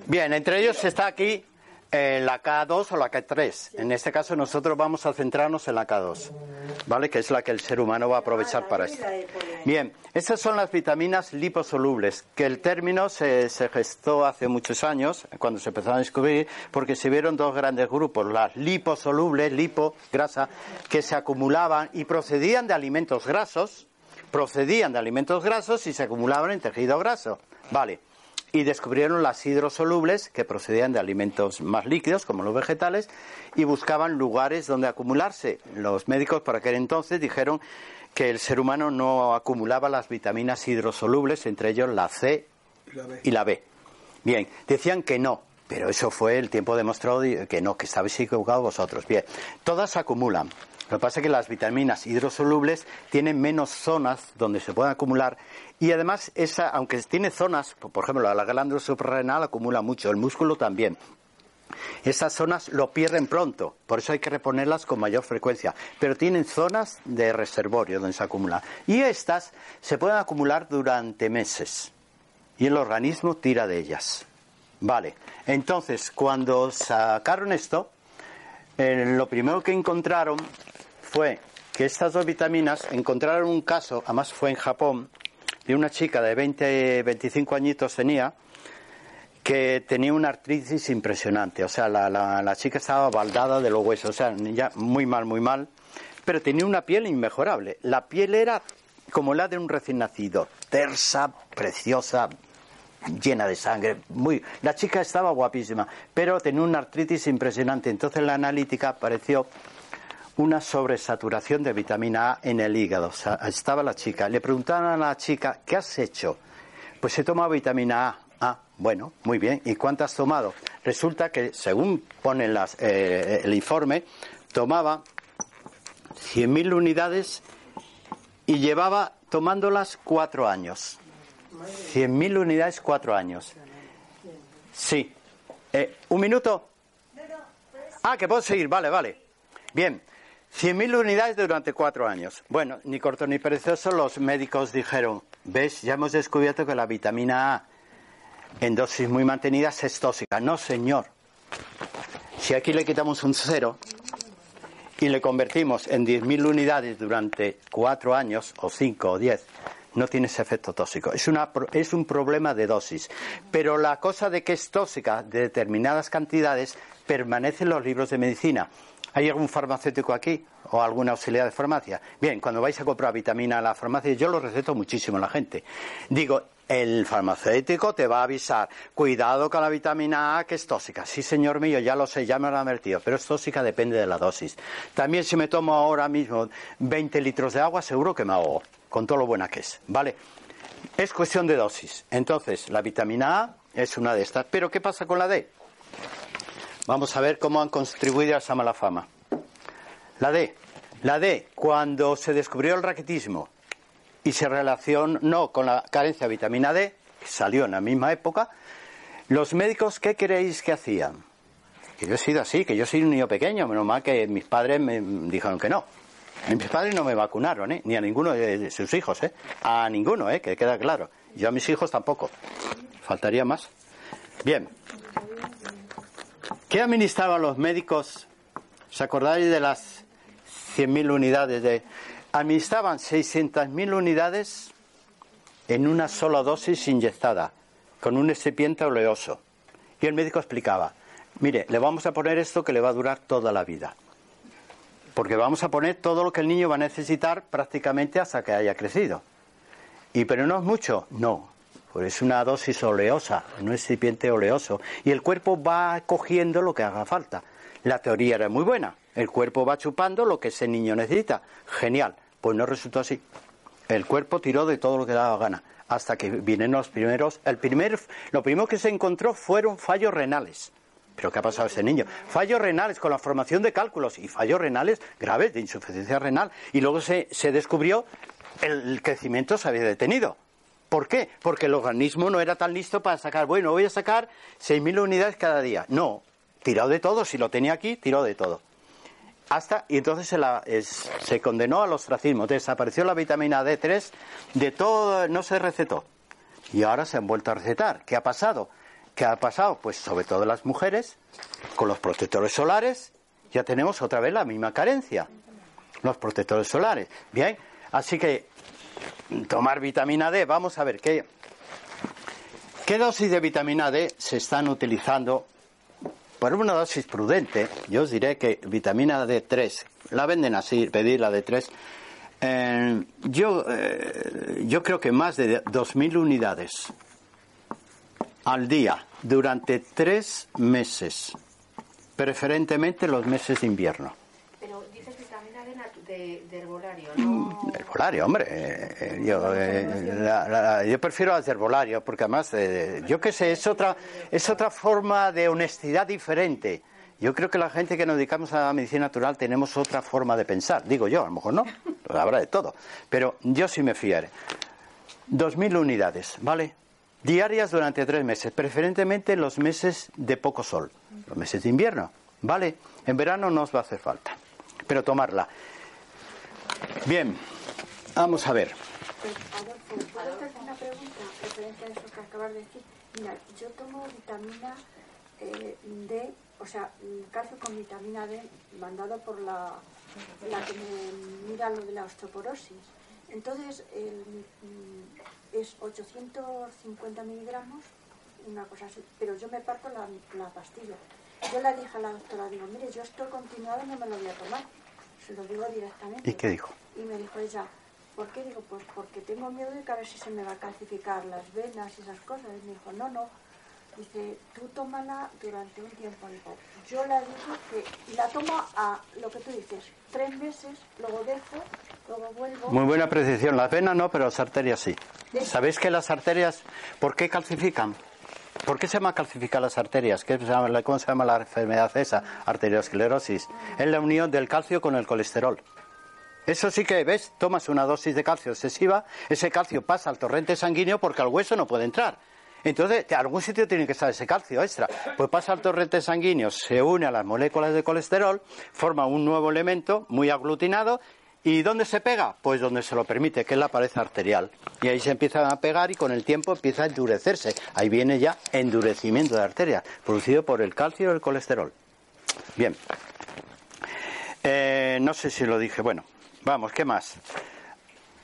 Bien, entre ellos está aquí eh, la K2 o la K3. En este caso nosotros vamos a centrarnos en la K2, ¿vale? Que es la que el ser humano va a aprovechar para esto. Bien, estas son las vitaminas liposolubles, que el término se, se gestó hace muchos años, cuando se empezaron a descubrir, porque se vieron dos grandes grupos, las liposolubles, lipo, grasa, que se acumulaban y procedían de alimentos grasos, procedían de alimentos grasos y se acumulaban en tejido graso. Vale. Y descubrieron las hidrosolubles, que procedían de alimentos más líquidos, como los vegetales, y buscaban lugares donde acumularse. Los médicos por aquel entonces dijeron que el ser humano no acumulaba las vitaminas hidrosolubles, entre ellos la C y la B. Bien, decían que no, pero eso fue el tiempo demostrado que no, que estabais equivocados vosotros. Bien, todas acumulan. Lo que pasa es que las vitaminas hidrosolubles tienen menos zonas donde se pueden acumular y además esa, aunque tiene zonas, por ejemplo, la glándula suprarrenal acumula mucho, el músculo también. Esas zonas lo pierden pronto, por eso hay que reponerlas con mayor frecuencia, pero tienen zonas de reservorio donde se acumula. Y estas se pueden acumular durante meses y el organismo tira de ellas. Vale, entonces cuando sacaron esto, eh, lo primero que encontraron fue que estas dos vitaminas encontraron un caso, además fue en Japón, de una chica de 20, 25 añitos tenía, que tenía una artritis impresionante. O sea, la, la- la chica estaba baldada de los huesos, o sea, ya muy mal, muy mal, pero tenía una piel inmejorable. La piel era como la de un recién nacido, tersa, preciosa, llena de sangre. Muy, la chica estaba guapísima, pero tenía una artritis impresionante. Entonces la analítica apareció una sobresaturación de vitamina A en el hígado. Estaba la chica. Le preguntaron a la chica, ¿qué has hecho? Pues he tomado vitamina A. Ah, bueno, muy bien. ¿Y cuánto has tomado? Resulta que, según pone las, eh, el informe, tomaba 100.000 unidades y llevaba tomándolas cuatro años. 100.000 unidades, cuatro años. Sí. Eh, ¿Un minuto? Ah, que puedo seguir, vale, vale. Bien, 100.000 unidades durante cuatro años. Bueno, ni corto ni perezoso, los médicos dijeron, ves, ya hemos descubierto que la vitamina A en dosis muy mantenidas es tóxica. No, señor. Si aquí le quitamos un cero y le convertimos en 10.000 unidades durante cuatro años, o cinco o diez, no tiene ese efecto tóxico. Es, una, es un problema de dosis. Pero la cosa de que es tóxica de determinadas cantidades permanece en los libros de medicina. ¿Hay algún farmacéutico aquí o alguna auxiliar de farmacia? Bien, cuando vais a comprar vitamina a la farmacia, yo lo receto muchísimo a la gente. Digo, el farmacéutico te va a avisar, cuidado con la vitamina A que es tóxica. Sí, señor mío, ya lo sé, ya me lo han advertido, pero es tóxica, depende de la dosis. También si me tomo ahora mismo 20 litros de agua, seguro que me ahogo, con todo lo buena que es, ¿vale? Es cuestión de dosis. Entonces, la vitamina A es una de estas. Pero, ¿qué pasa con la D? Vamos a ver cómo han contribuido a esa mala fama. La D. La D, cuando se descubrió el raquetismo y se relacionó con la carencia de vitamina D, que salió en la misma época, los médicos, ¿qué creéis que hacían? Que yo he sido así, que yo soy un niño pequeño, menos mal que mis padres me dijeron que no. Mis padres no me vacunaron, ¿eh? ni a ninguno de de sus hijos, ¿eh? a ninguno, ¿eh? que queda claro. Yo a mis hijos tampoco. Faltaría más. Bien. ¿Qué administraban los médicos? ¿Os acordáis de las 100.000 unidades de... Administraban 600.000 unidades en una sola dosis inyectada. con un excipiente oleoso. Y el médico explicaba, mire, le vamos a poner esto que le va a durar toda la vida. Porque vamos a poner todo lo que el niño va a necesitar prácticamente hasta que haya crecido. ¿Y pero no es mucho? No. Es una dosis oleosa, un excipiente oleoso. Y el cuerpo va cogiendo lo que haga falta. La teoría era muy buena. El cuerpo va chupando lo que ese niño necesita. Genial. Pues no resultó así. El cuerpo tiró de todo lo que daba gana. Hasta que vienen los primeros. El primer, lo primero que se encontró fueron fallos renales. ¿Pero qué ha pasado ese niño? Fallos renales con la formación de cálculos y fallos renales graves de insuficiencia renal. Y luego se, se descubrió el crecimiento se había detenido. ¿Por qué? Porque el organismo no era tan listo para sacar, bueno, voy a sacar 6.000 unidades cada día. No, tiró de todo, si lo tenía aquí, tiró de todo. Hasta, y entonces se, la, se condenó al ostracismo, desapareció la vitamina D3, de todo, no se recetó. Y ahora se han vuelto a recetar. ¿Qué ha pasado? ¿Qué ha pasado? Pues sobre todo las mujeres, con los protectores solares, ya tenemos otra vez la misma carencia. Los protectores solares. Bien, así que tomar vitamina D, vamos a ver qué, qué dosis de vitamina D se están utilizando. Por una dosis prudente, yo os diré que vitamina D3, la venden así, pedir la D3, eh, yo, eh, yo creo que más de 2.000 unidades al día durante tres meses, preferentemente los meses de invierno. Pero dices vitamina D de, de herbolario, ¿no? Herbolario, hombre. eh, eh, yo, eh, la- la- yo prefiero las de herbolario porque además, eh, yo qué sé, es otra, es otra forma de honestidad diferente. Yo creo que la gente que nos dedicamos a la medicina natural tenemos otra forma de pensar. Digo yo, a lo mejor no, habrá de todo. Pero yo sí me fiaré. 2.000 unidades, ¿vale? Diarias durante tres meses, preferentemente en los meses de poco sol, los meses de invierno, ¿vale? En verano no os va a hacer falta, pero tomarla. Bien, vamos a ver. Adolfo, ¿puedo hacerte una pregunta referente a eso que acabas de decir? Mira, yo tomo vitamina eh, D, o sea, calcio con vitamina D, mandado por la, la que me mira lo de la osteoporosis. Entonces, el, mm, es 850 miligramos, una cosa así, pero yo me parto la, la pastilla. Yo le dije a la doctora, digo, mire, yo esto continuado no me lo voy a tomar. Lo digo directamente. ¿Y qué dijo? Y me dijo ella, ¿por qué? Digo, pues porque tengo miedo de que a ver si se me va a calcificar las venas y esas cosas. Y me dijo, no, no. Dice, tú tómala durante un tiempo. Digo, yo la digo que la tomo a lo que tú dices, tres meses, luego dejo, luego vuelvo. Muy buena precisión. Las venas no, pero las arterias sí. ¿Sabéis que las arterias, por qué calcifican? ¿Por qué se llama calcificar las arterias? ¿Qué se llama- ¿Cómo se llama la enfermedad esa? Arteriosclerosis. Es la unión del calcio con el colesterol. Eso sí que, ¿ves? Tomas una dosis de calcio excesiva, ese calcio pasa al torrente sanguíneo porque al hueso no puede entrar. Entonces, de algún sitio tiene que estar ese calcio extra. Pues pasa al torrente sanguíneo, se une a las moléculas de colesterol, forma un nuevo elemento muy aglutinado. ¿Y dónde se pega? Pues donde se lo permite, que es la pared arterial. Y ahí se empieza a pegar y con el tiempo empieza a endurecerse. Ahí viene ya endurecimiento de arterias, producido por el calcio y el colesterol. Bien. Eh, no sé si lo dije. Bueno, vamos, ¿qué más?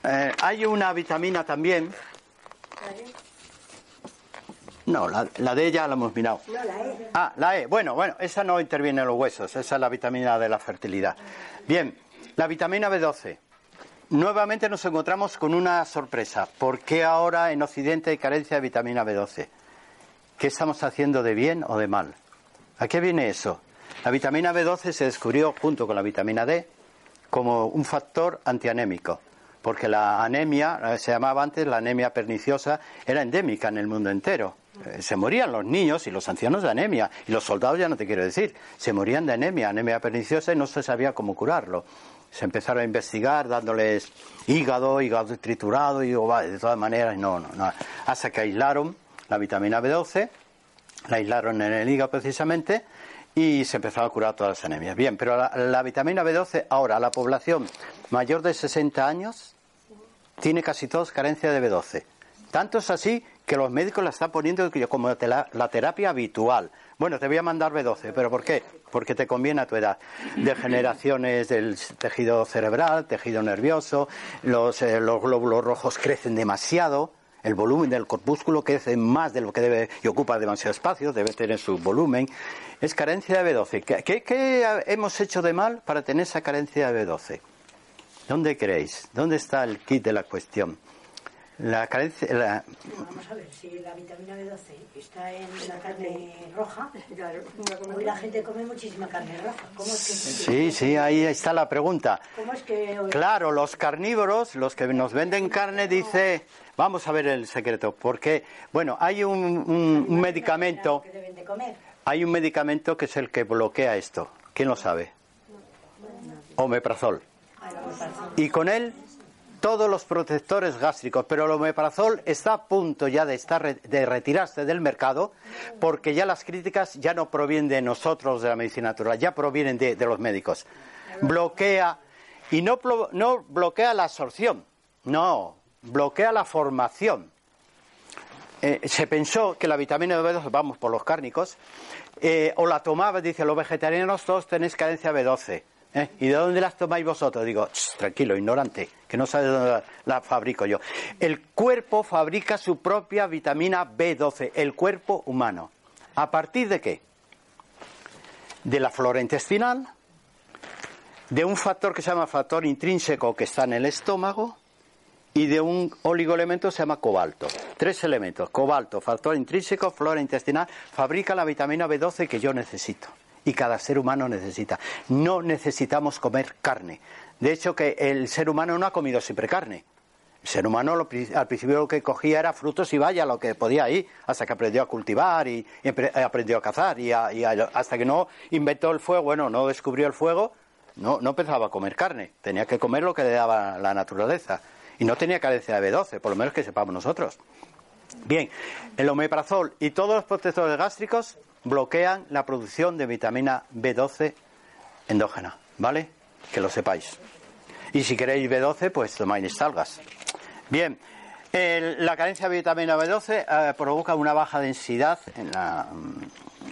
Eh, hay una vitamina también. No, la, la de ella la hemos mirado. No, la E. Ah, la E. Bueno, bueno, esa no interviene en los huesos, esa es la vitamina de la fertilidad. Bien, la vitamina B12. Nuevamente nos encontramos con una sorpresa. ¿Por qué ahora en Occidente hay carencia de vitamina B12? ¿Qué estamos haciendo de bien o de mal? ¿A qué viene eso? La vitamina B12 se descubrió junto con la vitamina D como un factor antianémico, porque la anemia, eh, se llamaba antes la anemia perniciosa, era endémica en el mundo entero. Eh, Se morían los niños y los ancianos de anemia, y los soldados ya no te quiero decir, se morían de anemia, anemia perniciosa, y no se sabía cómo curarlo. Se empezaron a investigar dándoles hígado, hígado triturado, y de todas maneras, no, no, no. Hasta que aislaron la vitamina B12, la aislaron en el hígado precisamente y se empezaron a curar todas las anemias. Bien, pero la, la vitamina B12 ahora, la población mayor de 60 años tiene casi todos carencia de B12. Tanto es así que los médicos la están poniendo como tela- la terapia habitual. Bueno, te voy a mandar B12, pero ¿por qué? Porque te conviene a tu edad. Degeneraciones del tejido cerebral, tejido nervioso, los, eh, los glóbulos rojos crecen demasiado. el volumen del corpúsculo crece más de lo que debe y ocupa demasiado espacio, debe tener su volumen. Es carencia de B12. ¿Qué, qué hemos hecho de mal para tener esa carencia de B12? ¿Dónde creéis? ¿Dónde está el kit de la cuestión? La carencia. La... Vamos a ver, si la vitamina B12 está en la carne roja, hoy la gente come muchísima carne roja. ¿Cómo es que... Sí, sí, ahí está la pregunta. ¿Cómo es que hoy... Claro, los carnívoros, los que nos venden carne, dice. Vamos a ver el secreto, porque, bueno, hay un, un, un medicamento. que deben de comer? Hay un medicamento que es el que bloquea esto. ¿Quién lo sabe? Omeprazol. Y con él todos los protectores gástricos, pero el omeprazol está a punto ya de estar de retirarse del mercado porque ya las críticas ya no provienen de nosotros de la medicina natural, ya provienen de, los médicos. Bloquea y no, no bloquea la absorción, no, bloquea la formación. Eh, se pensó que la vitamina B12, vamos por los cárnicos, eh, o la tomaba, dice, los vegetarianos todos tenéis carencia B12. ¿Eh? ¿Y de dónde las tomáis vosotros? Digo, "Ch, tranquilo, ignorante, que no sabe de dónde la, la fabrico yo. El cuerpo fabrica su propia vitamina B12, el cuerpo humano. ¿A partir de qué? De la flora intestinal, de un factor que se llama factor intrínseco que está en el estómago, y de un oligoelemento que se llama cobalto. Tres elementos, cobalto, factor intrínseco, flora intestinal, fabrica la vitamina B12 que yo necesito y cada ser humano necesita. No necesitamos comer carne. De hecho, que el ser humano no ha comido siempre carne. El ser humano lo al principio lo que cogía era frutos y vaya, lo que podía ir, hasta que aprendió a cultivar y, eh, aprendió a cazar y, a- y a- hasta que no inventó el fuego, bueno, no descubrió el fuego, no, no empezaba a comer carne, tenía que comer lo que le daba la naturaleza. Y no tenía carencia de B12, por lo menos que sepamos nosotros. Bien, el omeprazol y todos los protectores gástricos bloquean la producción de vitamina B12 endógena, ¿vale? Que lo sepáis. Y si queréis B12, pues tomáis algas. Bien, el- la carencia de vitamina B12 eh, provoca una baja densidad en, la,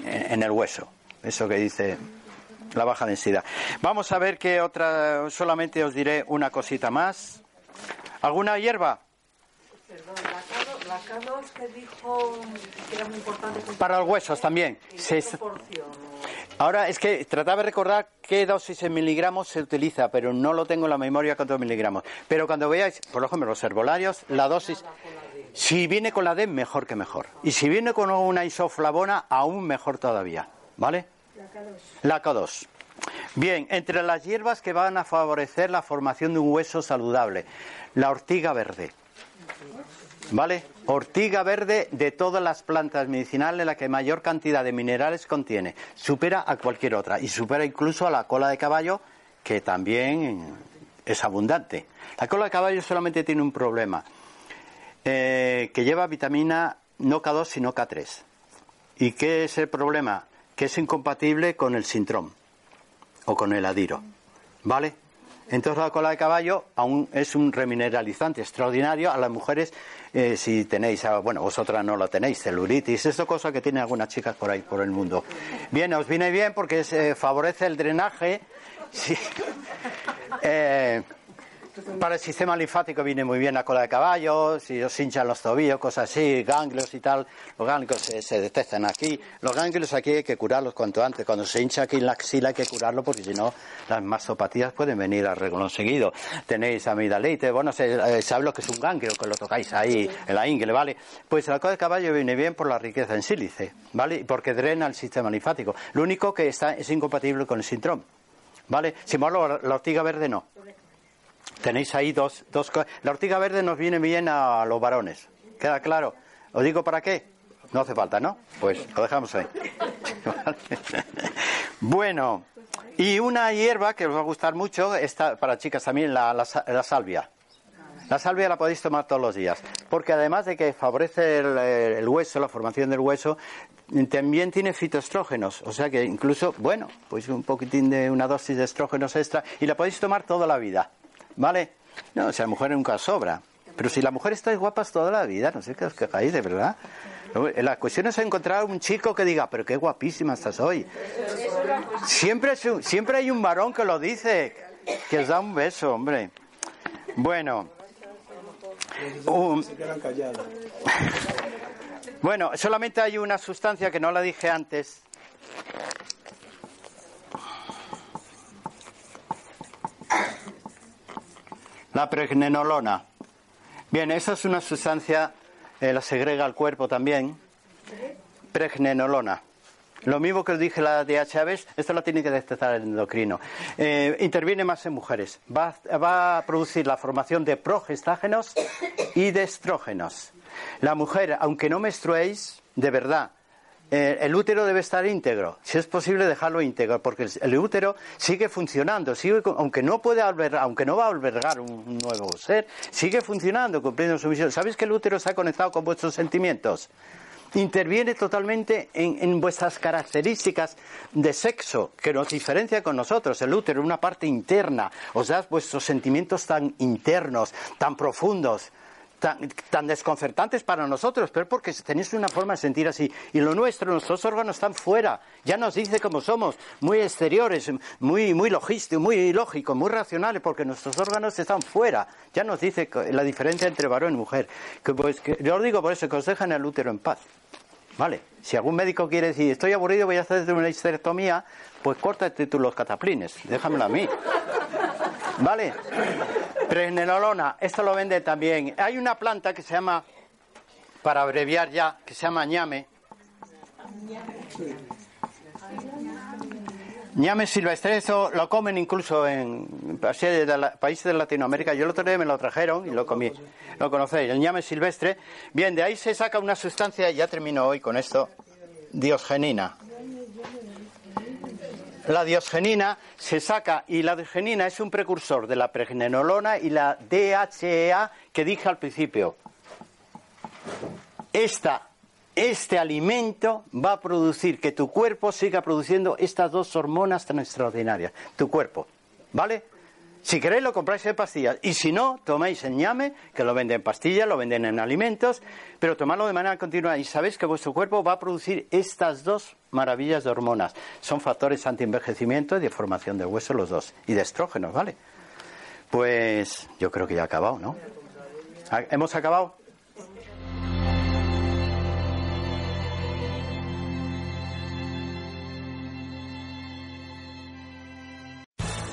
en el hueso. Eso que dice la baja densidad. Vamos a ver qué otra, solamente os diré una cosita más. ¿Alguna hierba? K2, la K2 que dijo que era muy importante. Para los huesos también. Ahora es que trataba de recordar qué dosis en miligramos se utiliza, pero no lo tengo en la memoria cuántos miligramos. Pero cuando veáis, por ejemplo, los herbolarios, la dosis, si viene con la D, mejor que mejor. Y si viene con una isoflavona, aún mejor todavía. ¿Vale? La K2. Bien, entre las hierbas que van a favorecer la formación de un hueso saludable, la ortiga verde. ¿Vale? Ortiga verde de todas las plantas medicinales la que mayor cantidad de minerales contiene. Supera a cualquier otra y supera incluso a la cola de caballo que también es abundante. La cola de caballo solamente tiene un problema, eh, que lleva vitamina no K2 sino K3. ¿Y qué es el problema? Que es incompatible con el sintrón o con el adiro. ¿Vale? Entonces la cola de caballo aún es un remineralizante extraordinario a las mujeres eh, si tenéis, bueno, vosotras no lo tenéis, celulitis, eso cosa que tienen algunas chicas por ahí por el mundo. Bien, os viene bien porque eh, favorece el drenaje. Sí. Eh, para el sistema linfático viene muy bien la cola de caballo, si os hinchan los tobillos, cosas así, ganglios y tal, los ganglios se, se detectan aquí. Los ganglios aquí hay que curarlos cuanto antes. Cuando se hincha aquí en la axila hay que curarlo porque si no las mastopatías pueden venir a reglón seguido. Tenéis amigdalitis, bueno, se, eh, sabe lo que es un ganglio, que lo tocáis ahí en la ingle, ¿vale? Pues la cola de caballo viene bien por la riqueza en sílice, ¿vale? Y porque drena el sistema linfático. Lo único que está es incompatible con el síndrome, ¿vale? Embargo, la ortiga verde no. Tenéis ahí dos, dos co- La ortiga verde nos viene bien a los varones. ¿Queda claro? ¿Os digo para qué? No hace falta, ¿no? Pues lo dejamos ahí. bueno, y una hierba que os va a gustar mucho, está para chicas también, la, la la salvia. La salvia la podéis tomar todos los días, porque además de que favorece el, el hueso, la formación del hueso, también tiene fitoestrógenos, o sea que incluso, bueno, pues un poquitín de una dosis de estrógenos extra y la podéis tomar toda la vida, ¿vale? No, si la mujer nunca sobra, pero si la mujer estáis guapas toda la vida, no sé qué os quejáis, de verdad. La cuestión es encontrar un chico que diga, pero qué guapísima estás hoy. Siempre, siempre hay un varón que lo dice, que os da un beso, hombre. Bueno, bueno, solamente hay una sustancia que no la dije antes. La pregnenolona. Bien, esa es una sustancia, eh, la segrega al cuerpo también. Pregnenolona. Lo mismo que os dije la DHA, esto lo tiene que detectar el endocrino. Eh, interviene más en mujeres. Va, va a producir la formación de progestágenos y de estrógenos. La mujer, aunque no menstruéis, de verdad, eh, el útero debe estar íntegro. Si es posible, dejarlo íntegro, porque el, útero sigue funcionando, sigue, aunque no puede albergar, aunque no va a albergar un, nuevo ser, sigue funcionando, cumpliendo su misión. ¿Sabéis que el útero está conectado con vuestros sentimientos? interviene totalmente en, vuestras características de sexo, que nos diferencia con nosotros. El útero, una parte interna, os da vuestros sentimientos tan internos, tan profundos, tan, tan desconcertantes para nosotros, pero porque tenéis una forma de sentir así. Y lo nuestro, nuestros órganos están fuera, ya nos dice cómo somos, muy exteriores, muy, muy logísticos, muy lógicos, muy racionales, porque nuestros órganos están fuera. Ya nos dice la diferencia entre varón y mujer. Que, pues, que- yo os digo por eso, que os dejan el útero en paz. Vale, si algún médico quiere decir, estoy aburrido, voy a hacerte una histerectomía, pues córtate tú los cataplines, déjamelo a mí. Vale, pregnenolona, esto lo vende también. Hay una planta que se llama, para abreviar ya, que se llama ñame. Ñame silvestre, eso lo comen incluso en países de Latinoamérica. Yo el otro día me lo trajeron y lo comí. Lo conocéis, el ñame silvestre. Bien, de ahí se saca una sustancia, ya termino hoy con esto, diosgenina. La diosgenina se saca y la diosgenina es un precursor de la pregnenolona y la DHEA que dije al principio. Esta, este alimento va a producir que tu cuerpo siga produciendo estas dos hormonas tan extraordinarias. Tu cuerpo, ¿vale? Si queréis lo compráis en pastillas y si no, tomáis el ñame, que lo venden en pastillas, lo venden en alimentos, pero tomadlo de manera continua y sabéis que vuestro cuerpo va a producir estas dos maravillas de hormonas. Son factores anti-envejecimiento y de formación del hueso los dos y de estrógenos, ¿vale? Pues yo creo que ya ha acabado, ¿no? ¿Ha- ¿Hemos acabado?